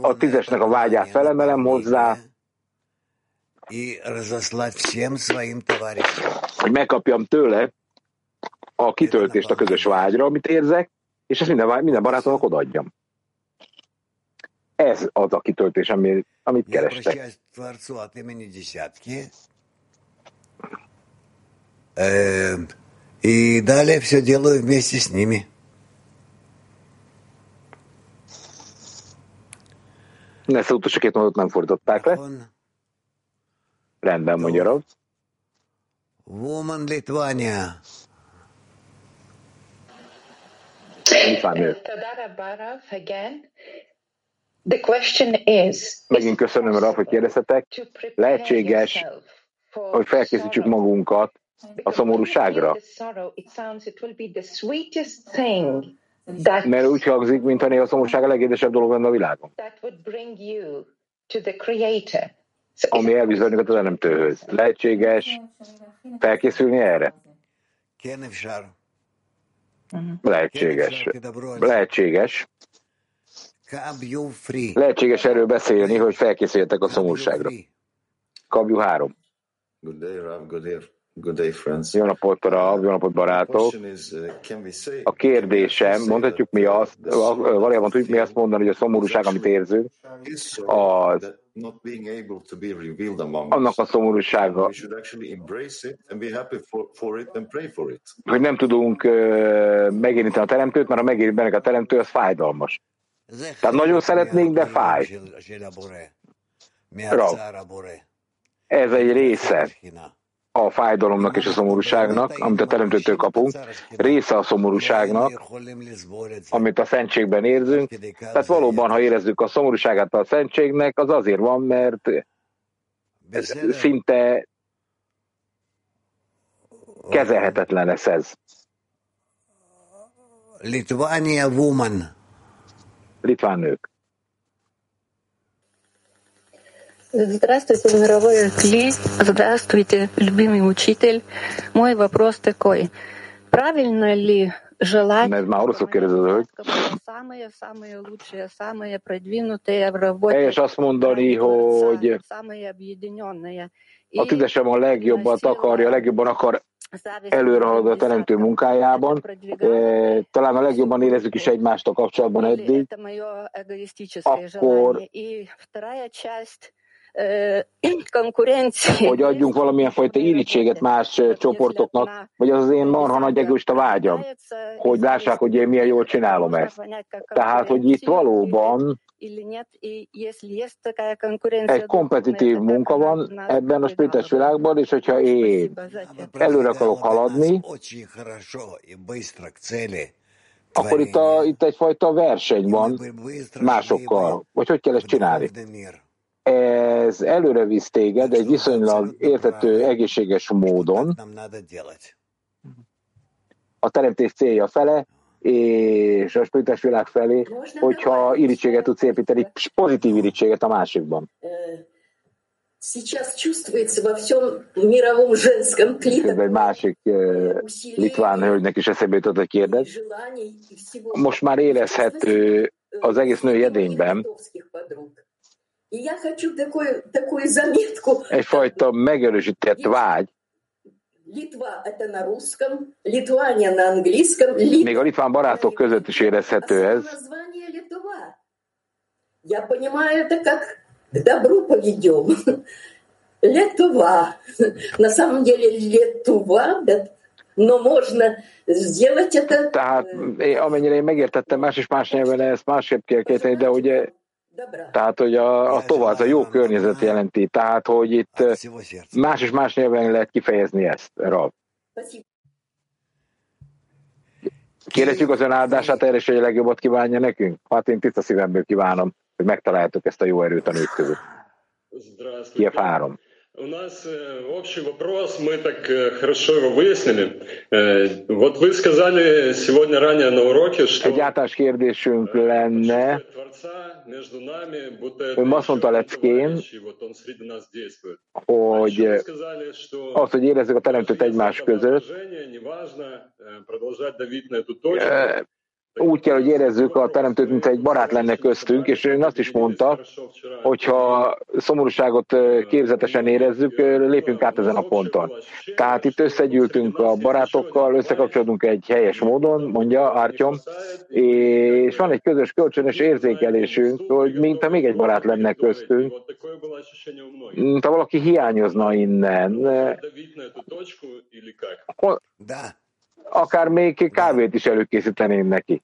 a tízesnek a vágyát felemelem hozzá, hogy megkapjam tőle a kitöltést a közös vágyra, amit érzek, és ezt minden, minden barátomnak odaadjam. Ez az a kitöltés, amit, amit kerestek. И далее все делаю вместе с ними. Ezt az utolsó két mondatot nem fordították le. Rendben, mondja Rob. Woman Litvánia. The question is, Megint köszönöm, Raf, hogy kérdeztetek. Lehetséges, hogy felkészítsük magunkat a szomorúságra. Mert úgy hangzik, néha a szomorúság a legédesebb dolog lenne a világon. Ami elvisz bennünket az elemtőhöz. Lehetséges felkészülni erre? Lehetséges. Lehetséges. Lehetséges erről beszélni, hogy felkészüljetek a szomorúságra. Kabjú három. Good day, Rav. Good day. Good day, friends. Jó napot, Rav, jó napot, barátok. A kérdésem, mondhatjuk mi azt, valójában tudjuk mi azt mondani, hogy a szomorúság, amit érzünk, az annak a szomorúsága, hogy nem tudunk megérinteni a teremtőt, mert ha megérint a teremtő, az fájdalmas. Tehát nagyon szeretnénk, de fáj. Rav, ez egy része a fájdalomnak és a szomorúságnak, amit a teremtőtől kapunk, része a szomorúságnak, amit a szentségben érzünk. Tehát valóban, ha érezzük a szomorúságát a szentségnek, az azért van, mert szinte kezelhetetlen lesz ez. Litván nők. Здравствуйте, мировой Кли. Здравствуйте, любимый учитель. Мой вопрос такой. Правильно ли желать самые-самые лучшие, самые продвинутые в работе, és azt mondani, hogy самые объединенные. a tüzesem a legjobbat akarja, a legjobban akar előre haladni a teremtő munkájában. Talán a legjobban érezzük is egymást a kapcsolatban eddig. Akkor hogy adjunk valamilyen fajta irítséget más csoportoknak, vagy az az én marha nagy egoista vágyam, hogy lássák, hogy én milyen jól csinálom ezt. Tehát, hogy itt valóban egy kompetitív munka van ebben a spirites világban, és hogyha én előre akarok haladni, akkor itt, a, itt egyfajta verseny van másokkal, hogy hogy kell ezt csinálni ez előre visz téged egy viszonylag értető, egészséges módon. A teremtés célja fele, és a spiritás világ felé, hogyha irítséget tudsz építeni, pozitív irítséget a másikban. Egy másik litván hölgynek is eszébe jutott, hogy kérdez. Most már érezhető az egész női edényben, Egyfajta megerősített vágy. Még a litván barátok között is érezhető ez. Я понимаю это как к добру поведем. Летува. На самом деле Летува, но можно сделать это... Tehát amennyire én megértettem, más és más nyelven ezt másképp kell kérteni, de ugye tehát, hogy a, a tova, az a jó környezet jelenti. Tehát, hogy itt más és más nyelven lehet kifejezni ezt, Rab. Kérdezzük az ön áldását erre, és hogy a legjobbat kívánja nekünk? Hát én tiszta szívemből kívánom, hogy megtaláljátok ezt a jó erőt a nők között. Kiev 3. У нас общий вопрос, мы так хорошо его выяснили. Вот вы сказали сегодня ранее на уроке, что... Egy általános kérdésünk lenne, ön azt mondta leckén, hogy az, hogy érezzük a teremtőt egymás között, úgy kell, hogy érezzük a teremtőt, mint egy barát lenne köztünk, és ön azt is mondta, hogyha szomorúságot képzetesen érezzük, lépjünk át ezen a ponton. Tehát itt összegyűltünk a barátokkal, összekapcsolódunk egy helyes módon, mondja Ártyom, és van egy közös kölcsönös érzékelésünk, hogy mintha még egy barát lenne köztünk, mintha valaki hiányozna innen. Akár még kávét is előkészíteném neki.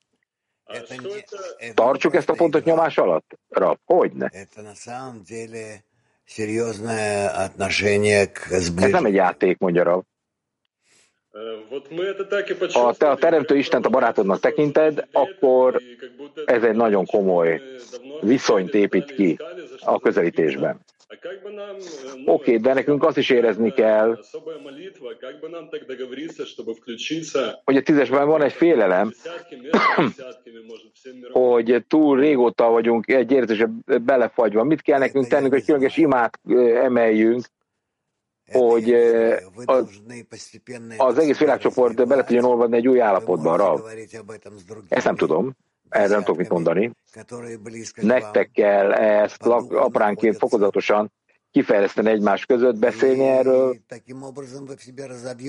Tartsuk ezt a pontot nyomás alatt? Rab, hogyne? Ez nem egy játék, mondja Rab. Ha te a Teremtő Istent a barátodnak tekinted, akkor ez egy nagyon komoly viszonyt épít ki a közelítésben. Oké, okay, de nekünk azt is érezni kell, hogy a tízesben van egy félelem, hogy túl régóta vagyunk egy érzésbe belefagyva. Mit kell nekünk tennünk, hogy különleges imát emeljünk, hogy az, az egész világcsoport bele tudjon olvadni egy új állapotba, Rav. Ezt nem tudom, erre nem tudok mit mondani. Nektek kell ezt apránként fokozatosan kifejleszteni egymás között, beszélni erről,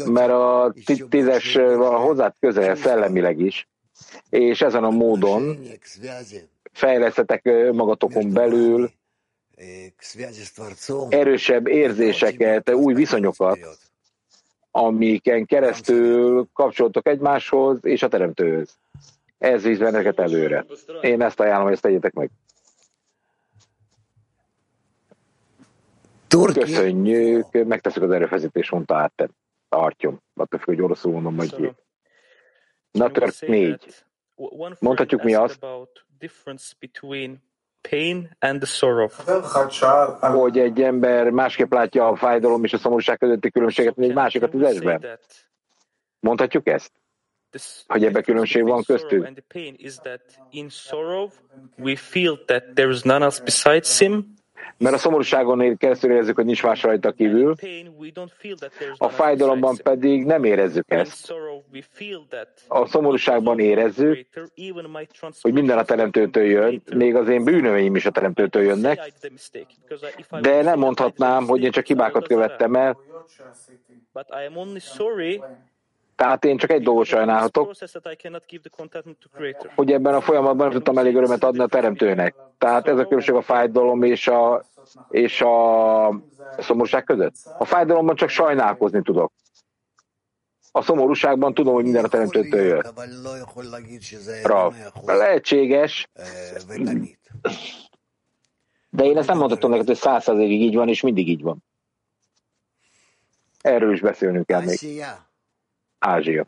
mert a tízes a hozzá közel szellemileg is, és ezen a módon fejlesztetek magatokon belül erősebb érzéseket, új viszonyokat, amiken keresztül kapcsoltok egymáshoz és a teremtőhöz. Ez visz benneket előre. Én ezt ajánlom, hogy ezt tegyetek meg. Köszönjük, megteszük az erőfeszítés, mondta át, tartjom. Attól függ, hogy oroszul mondom, majd Na, tört négy. Mondhatjuk mi azt, hogy egy ember másképp látja a fájdalom és a szomorúság közötti különbséget, mint egy másik a tízesben. Mondhatjuk ezt? Hogy ebben különbség van köztük? mert a szomorúságon keresztül érezzük, hogy nincs más rajta kívül, a fájdalomban pedig nem érezzük ezt. A szomorúságban érezzük, hogy minden a teremtőtől jön, még az én bűnöveim is a teremtőtől jönnek, de nem mondhatnám, hogy én csak hibákat követtem el, tehát én csak egy dolgot sajnálhatok, hogy ebben a folyamatban nem tudtam elég örömet adni a teremtőnek. Tehát ez a különbség a fájdalom és a, és a szomorúság között. A fájdalomban csak sajnálkozni tudok. A szomorúságban tudom, hogy minden a teremtőtől jön. Rav. Lehetséges, de én ezt nem mondhatom neked, hogy százszerzékig így van, és mindig így van. Erről is beszélnünk kell még. Ázsia.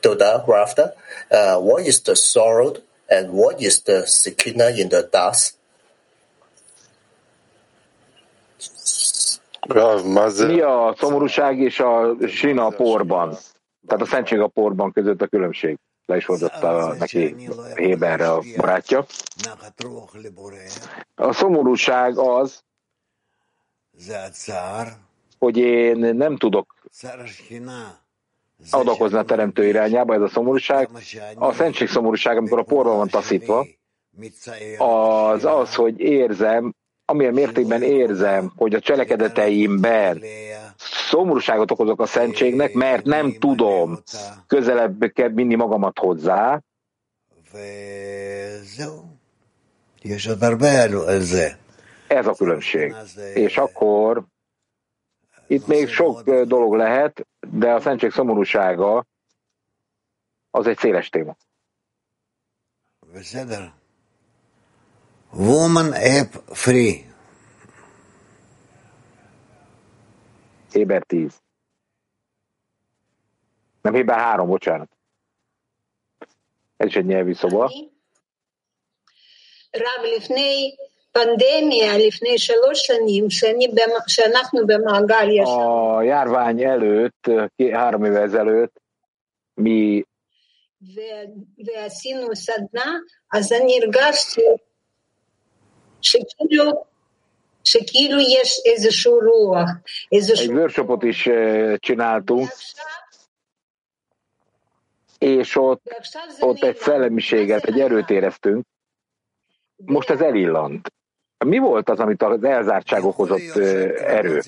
Toda, Rafta, uh, what is the sorrow and what is the sekina in the dust? Mi a szomorúság és a sina a porban? Tehát a szentség a porban között a különbség. Le is hordotta neki Héberre a barátja. A szomorúság az, hogy én nem tudok adakozni a teremtő irányába, ez a szomorúság. A szentség szomorúság, amikor a porban van taszítva, az az, hogy érzem, amilyen mértékben érzem, hogy a cselekedeteimben szomorúságot okozok a szentségnek, mert nem tudom közelebb kell vinni magamat hozzá. Ez a különbség. És akkor itt még sok dolog lehet, de a szentség szomorúsága az egy széles téma. Woman app free. Héber 10. Nem, Héber 3, bocsánat. Ez is egy nyelvi szoba. Rám lifnei פנדמיה, לפני שלוש שנים, שאני, שאנחנו במעגל ישן. A járvány előtt, három éve ezelőtt, mi ועשינו סדנה, אז אני הרגשתי שכאילו, שכאילו יש איזשהו רוח, איזשהו... Egy workshopot is csináltunk, és ott, ott egy szellemiséget, egy erőt éreztünk, most ez elillant. Mi volt az, amit az elzártság okozott erő?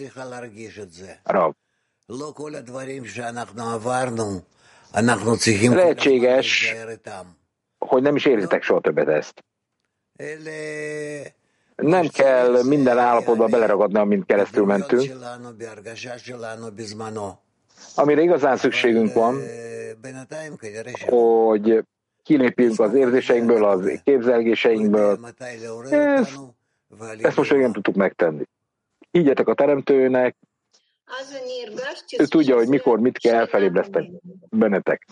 Rav. Lehetséges, hogy nem is érzitek soha többet ezt. Nem kell minden állapotba beleragadni, amint keresztül mentünk. Amire igazán szükségünk van, hogy kilépjünk az érzéseinkből, az képzelgéseinkből. Ezt, ezt most még nem tudtuk megtenni. Higgyetek a teremtőnek, ő tudja, hogy mikor, mit kell, felébresztek bennetek.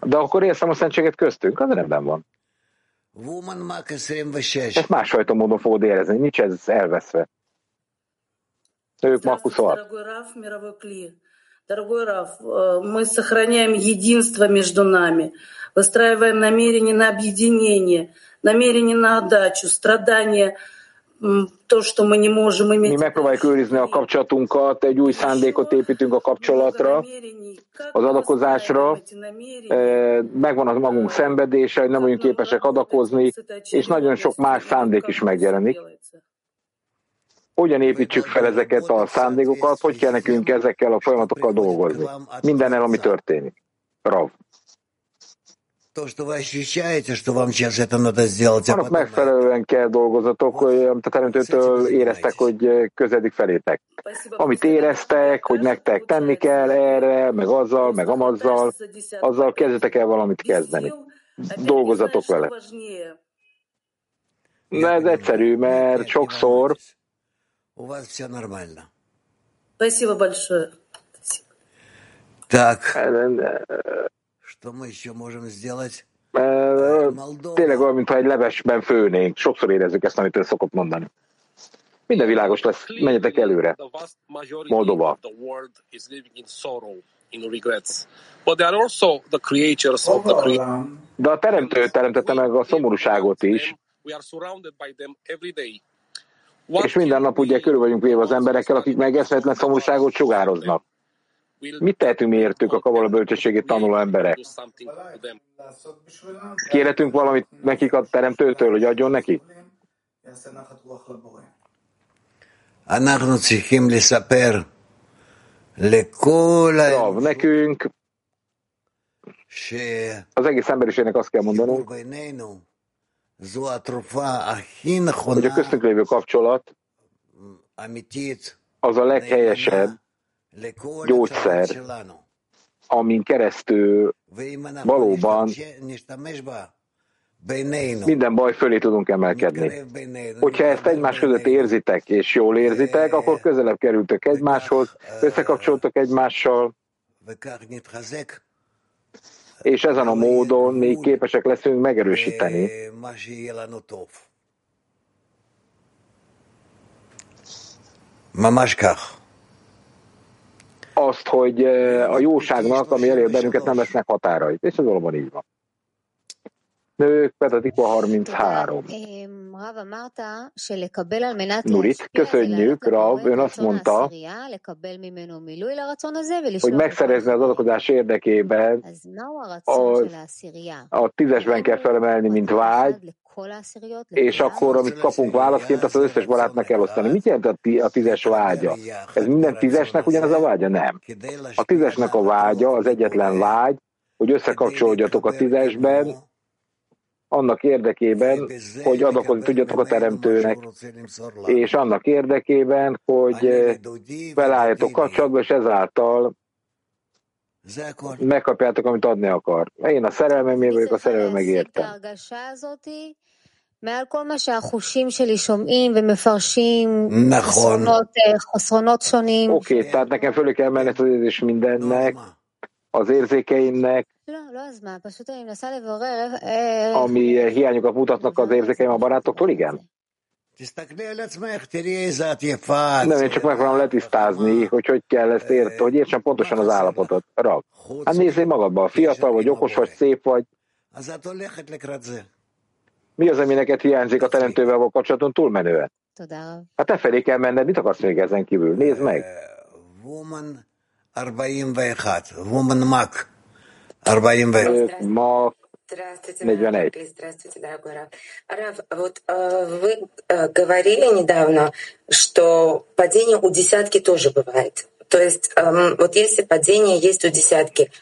De akkor érzem a szentséget köztünk, az rendben van. Ezt másfajta módon fogod érezni, nincs ez elveszve. Ők ma 26. Дорогой Раф, мы сохраняем единство между нами, выстраиваем намерение на объединение, намерение на отдачу, страдания, то, что мы не можем иметь. Mi megpróbáljuk őrizni a kapcsolatunkat, egy új szándékot építünk a kapcsolatra, az adakozásra, megvan a magunk szenvedése, hogy nem vagyunk képesek adakozni, és nagyon sok más szándék is megjelenik. Hogyan építsük fel ezeket a szándékokat, hogy kell nekünk ezekkel a folyamatokkal dolgozni? Mindennel, ami történik. Rav. Annak megfelelően kell dolgozatok, amit a teremtőtől éreztek, hogy közedik felétek. Amit éreztek, hogy nektek tenni kell erre, meg azzal, meg amazzal, azzal kezdetek el valamit kezdeni. Dolgozatok vele. De ez egyszerű, mert sokszor Спасибо большое. Так, что мы еще можем сделать? Tényleg olyan, mintha egy levesben főnénk. Sokszor érezzük ezt, amit ő szokott mondani. Minden világos lesz. Menjetek előre. Moldova. De a teremtő teremtette meg a szomorúságot is. És minden nap ugye körül vagyunk véve az emberekkel, akik meg eszmetlen szomorúságot sugároznak. Mit tehetünk mi értük a kabala bölcsességét tanuló emberek? Kérhetünk valamit nekik a teremtőtől, hogy adjon neki? Rav, nekünk az egész emberiségnek azt kell mondanunk, hogy a köztünk lévő kapcsolat az a leghelyesebb gyógyszer, amin keresztül valóban minden baj fölé tudunk emelkedni. Hogyha ezt egymás között érzitek, és jól érzitek, akkor közelebb kerültök egymáshoz, összekapcsoltok egymással, és ezen a módon még képesek leszünk megerősíteni azt, hogy a jóságnak, ami elér bennünket, nem lesznek határait. És ez valóban így van. Nők, Petatipa 33. Nurit, köszönjük, Rav, ön azt mondta, hogy megszerezni az adakozás érdekében az, a tízesben kell felemelni, mint vágy, és akkor, amit kapunk válaszként, azt az összes barátnak elosztani. Mit jelent a tízes vágya? Ez minden tízesnek ugyanaz a vágya? Nem. A tízesnek a vágya, az egyetlen vágy, hogy összekapcsolódjatok a tízesben, annak érdekében, hogy adakozni tudjatok a teremtőnek, és annak érdekében, hogy felálljatok kapcsolatba, és ezáltal megkapjátok, amit adni akar. Én a szerelmem, én vagyok a szerelmem megértem. מעל כל מה שהחושים שלי שומעים ומפרשים חסרונות, חסרונות שונים. Oké, okay, tehát nekem fölé kell menni az érzés mindennek, az érzékeimnek, ami hiányokat mutatnak az érzékeim a barátoktól, igen? Nem, én csak megpróbálom letisztázni, hogy hogy kell ezt érteni, hogy értsem pontosan az állapotot. Rav, hát nézzél magadba, fiatal vagy, okos vagy, szép vagy. Mi az, ami neked hiányzik a teremtővel való kapcsolaton túlmenően? Hát te felé kell menned, mit akarsz még ezen kívül? Nézd meg! Woman 41. Woman Mac. 41. Mac Здравствуйте, 41. Здравствуйте, дорогой Рав. Рав, вот э, вы э, говорили недавно, что падение у десятки тоже бывает. То есть э, вот если падение есть у десятки,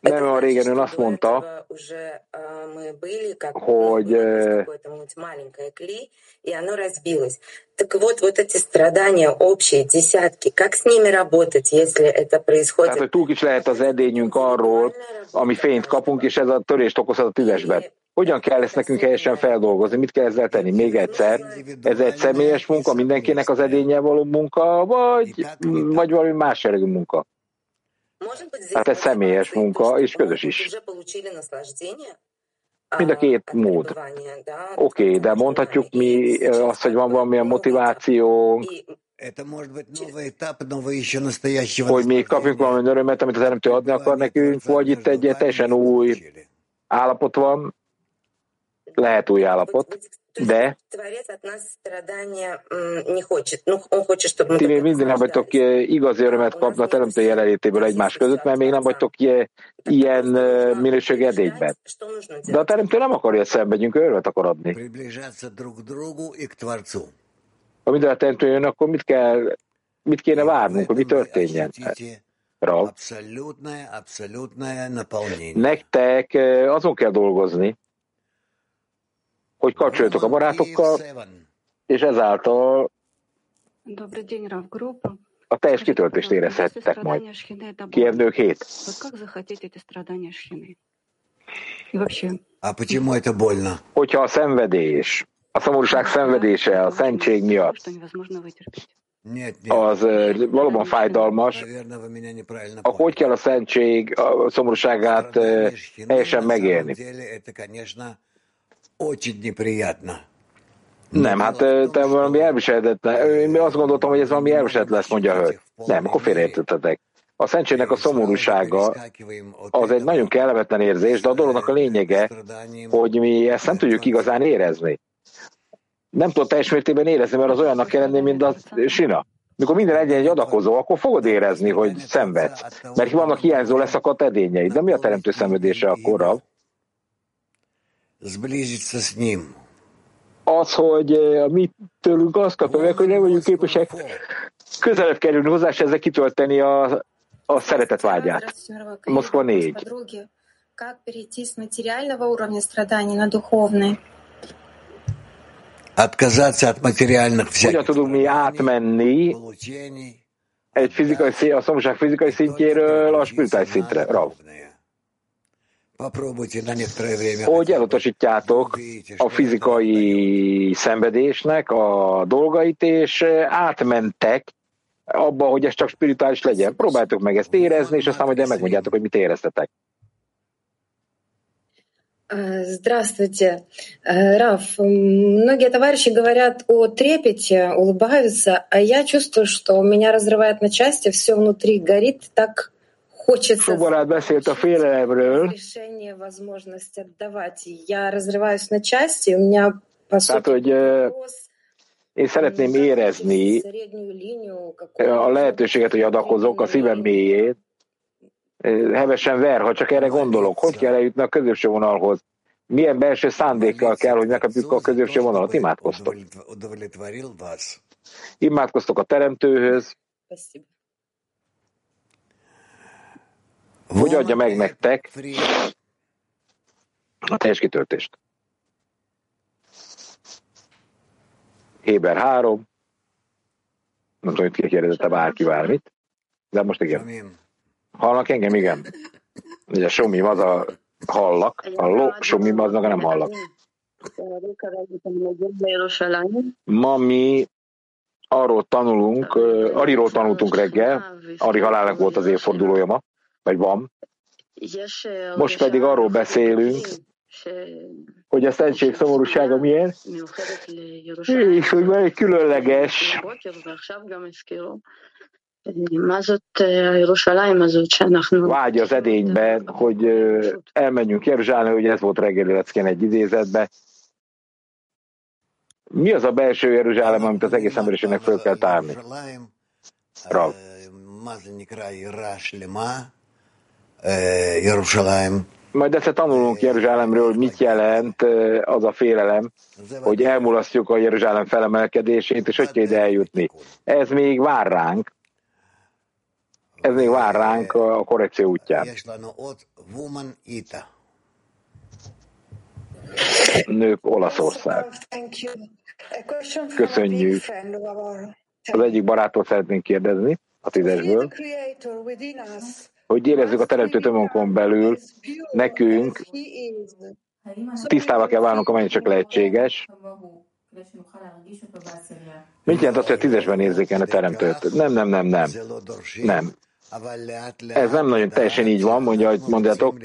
nem olyan régen ön azt mondta, hogy Так вот, вот эти страдания общие, десятки, как с ними работать, если это происходит? Tehát, hogy túl kis lehet az edényünk arról, ami fényt kapunk, és ez a törést okozhat a tüzesben. Hogyan kell ezt nekünk helyesen feldolgozni? Mit kell ezzel tenni? Még egyszer, ez egy személyes munka, mindenkinek az edénye való munka, vagy, vagy valami más jellegű munka? Hát ez személyes munka, és közös is. Mind a két mód. Oké, okay, de mondhatjuk mi azt, hogy van valamilyen motivációnk, hogy még kapjuk valami örömet, amit az Teremtő adni akar nekünk, vagy itt egy teljesen új állapot van, lehet új állapot, de ti még minden nem vagytok igazi örömet kapni a teremtő jelenlétéből egymás között, mert még nem vagytok ilyen minőség edényben. De a teremtő nem akarja, hogy szenvedjünk, örömet akar adni. Ha minden a teremtő jön, akkor mit kell, mit kéne várnunk, hogy mi történjen? Rav. Nektek azon kell dolgozni, hogy kapcsoljatok a barátokkal, és ezáltal a teljes kitöltést érezhettek majd. Kievnők hét. Hogyha a szenvedés, a szomorúság szenvedése a szentség miatt az valóban fájdalmas, akkor hogy kell a szentség a szomorúságát helyesen megélni? Nem, hát te valami elviselhetetlen. Én azt gondoltam, hogy ez valami elviselhetetlen lesz, mondja a hölgy. Nem, akkor félreértettetek. A szentségnek a szomorúsága az egy nagyon kellemetlen érzés, de a dolognak a lényege, hogy mi ezt nem tudjuk igazán érezni. Nem tudod teljes mértékben érezni, mert az olyannak kell lenni, mint a sina. Mikor minden egyen egy adakozó, akkor fogod érezni, hogy szenvedsz. Mert vannak hiányzó leszakadt edényeid. De mi a teremtő szenvedése akkor? Az, hogy eh, mi tőlünk azt kapja meg, hogy nem vagyunk képesek közelebb kerülni hozzá, és ezzel kitölteni a, a szeretet vágyát. Moszkva 4. Как перейти с материального уровня страданий на духовный? Отказаться от материальных Hogyan tudunk mi átmenni egy fizikai, a szomorúság fizikai szintjéről a spirituális szintre? Rav hogy elutasítjátok a fizikai szenvedésnek a dolgait, és átmentek abba, hogy ez csak spirituális legyen. Próbáltok meg ezt érezni, és aztán majd megmondjátok, hogy mit éreztetek. Здравствуйте, Раф. Многие товарищи говорят о трепете, улыбаются, а я чувствую, что меня разрывает на части, все внутри горит так sok barát beszélt a félelemről. Tehát, hogy én szeretném érezni a lehetőséget, hogy adakozok a szívem mélyén. Hevesen ver, ha csak erre gondolok. Hogy kell eljutni a középső vonalhoz? Milyen belső szándékkal kell, hogy megkapjuk a középső vonalat? Imádkoztok. Imádkoztok a teremtőhöz hogy adja meg nektek a teljes kitöltést. Héber 3, nem tudom, hogy kérdezette bárki bármit, de most igen. Hallnak engem? Igen. Ugye Somi az a hallak, a lo, Somi az maga nem hallak. Ma mi arról tanulunk, Ariról tanultunk reggel, Ari halálának volt az évfordulója ma, vagy van. Most pedig arról beszélünk, hogy a szentség szomorúsága milyen, és hogy van egy különleges vágy az edényben, hogy elmenjünk Jeruzsálembe, hogy ez volt reggeli leckén egy idézetbe. Mi az a belső Jeruzsálem, amit az egész emberiségnek föl kell tárni? Rav. Jeruzsálem. Majd ezt tanulunk Jeruzsálemről, hogy mit jelent az a félelem, hogy elmulasztjuk a Jeruzsálem felemelkedését, és hogy kell ide eljutni. Ez még vár ránk. Ez még vár ránk a korrekció útján. Nők Olaszország. Köszönjük. Az egyik barátot szeretnénk kérdezni a tízesből hogy érezzük a teremtő tömönkon belül, nekünk tisztába kell válnunk, amennyi csak lehetséges. Mit jelent az, hogy a tízesben érzékelni a teremtőt? Nem, nem, nem, nem. Nem. Ez nem nagyon teljesen így van, mondja, hogy mondjátok.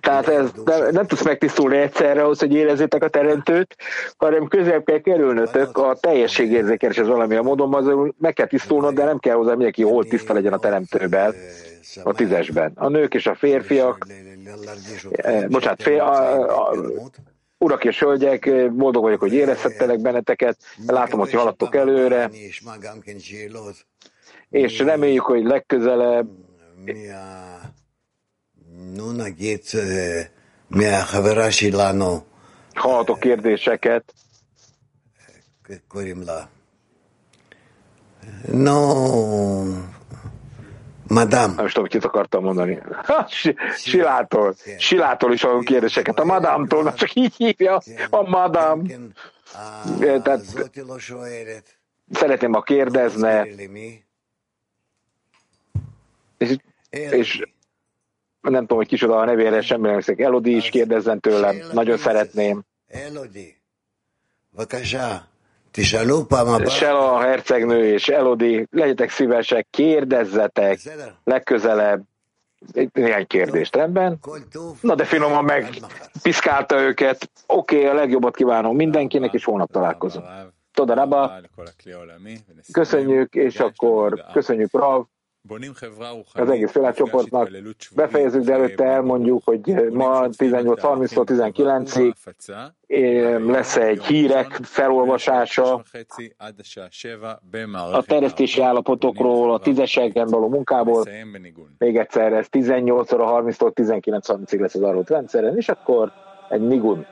Tehát ez, nem, nem tudsz megtisztulni egyszerre ahhoz, hogy érezzétek a teremtőt, hanem közel kell kerülnötök a teljességérzékeléshez valamilyen módon, az meg kell tisztulnod, de nem kell hozzá mindenki hol tiszta legyen a teremtőben, a tízesben. A nők és a férfiak, eh, bocsánat, fél, a, a, urak és hölgyek, boldog vagyok, hogy érezhettelek benneteket, látom, hogy haladtok előre, és reméljük, hogy legközelebb Hallhatok kérdéseket. Korimla. No, madám. Nem is tudom, kit akartam mondani. Silától. Silától is hallunk kérdéseket. A madámtól, na csak így hívja. A madám. Tehát, szeretném, ha kérdezne. És, és nem tudom, hogy kicsoda a nevére, semmi nem hiszek. Elodi is kérdezzen tőlem, nagyon szeretném. Elodi, Sela a hercegnő és Elodi, legyetek szívesek, kérdezzetek legközelebb néhány kérdést, rendben? Na de finoman meg piszkálta őket. Oké, okay, a legjobbat kívánom mindenkinek, és holnap találkozunk. Toda Raba, köszönjük, és akkor köszönjük Rav, az egész világcsoportnak. Befejezzük, de előtte elmondjuk, hogy ma 18.30-tól 19-ig lesz egy hírek felolvasása a terjesztési állapotokról, a tízeseken való munkából. Még egyszer, ez 18 30-tól 19.30-ig lesz az arról rendszeren, és akkor egy nigun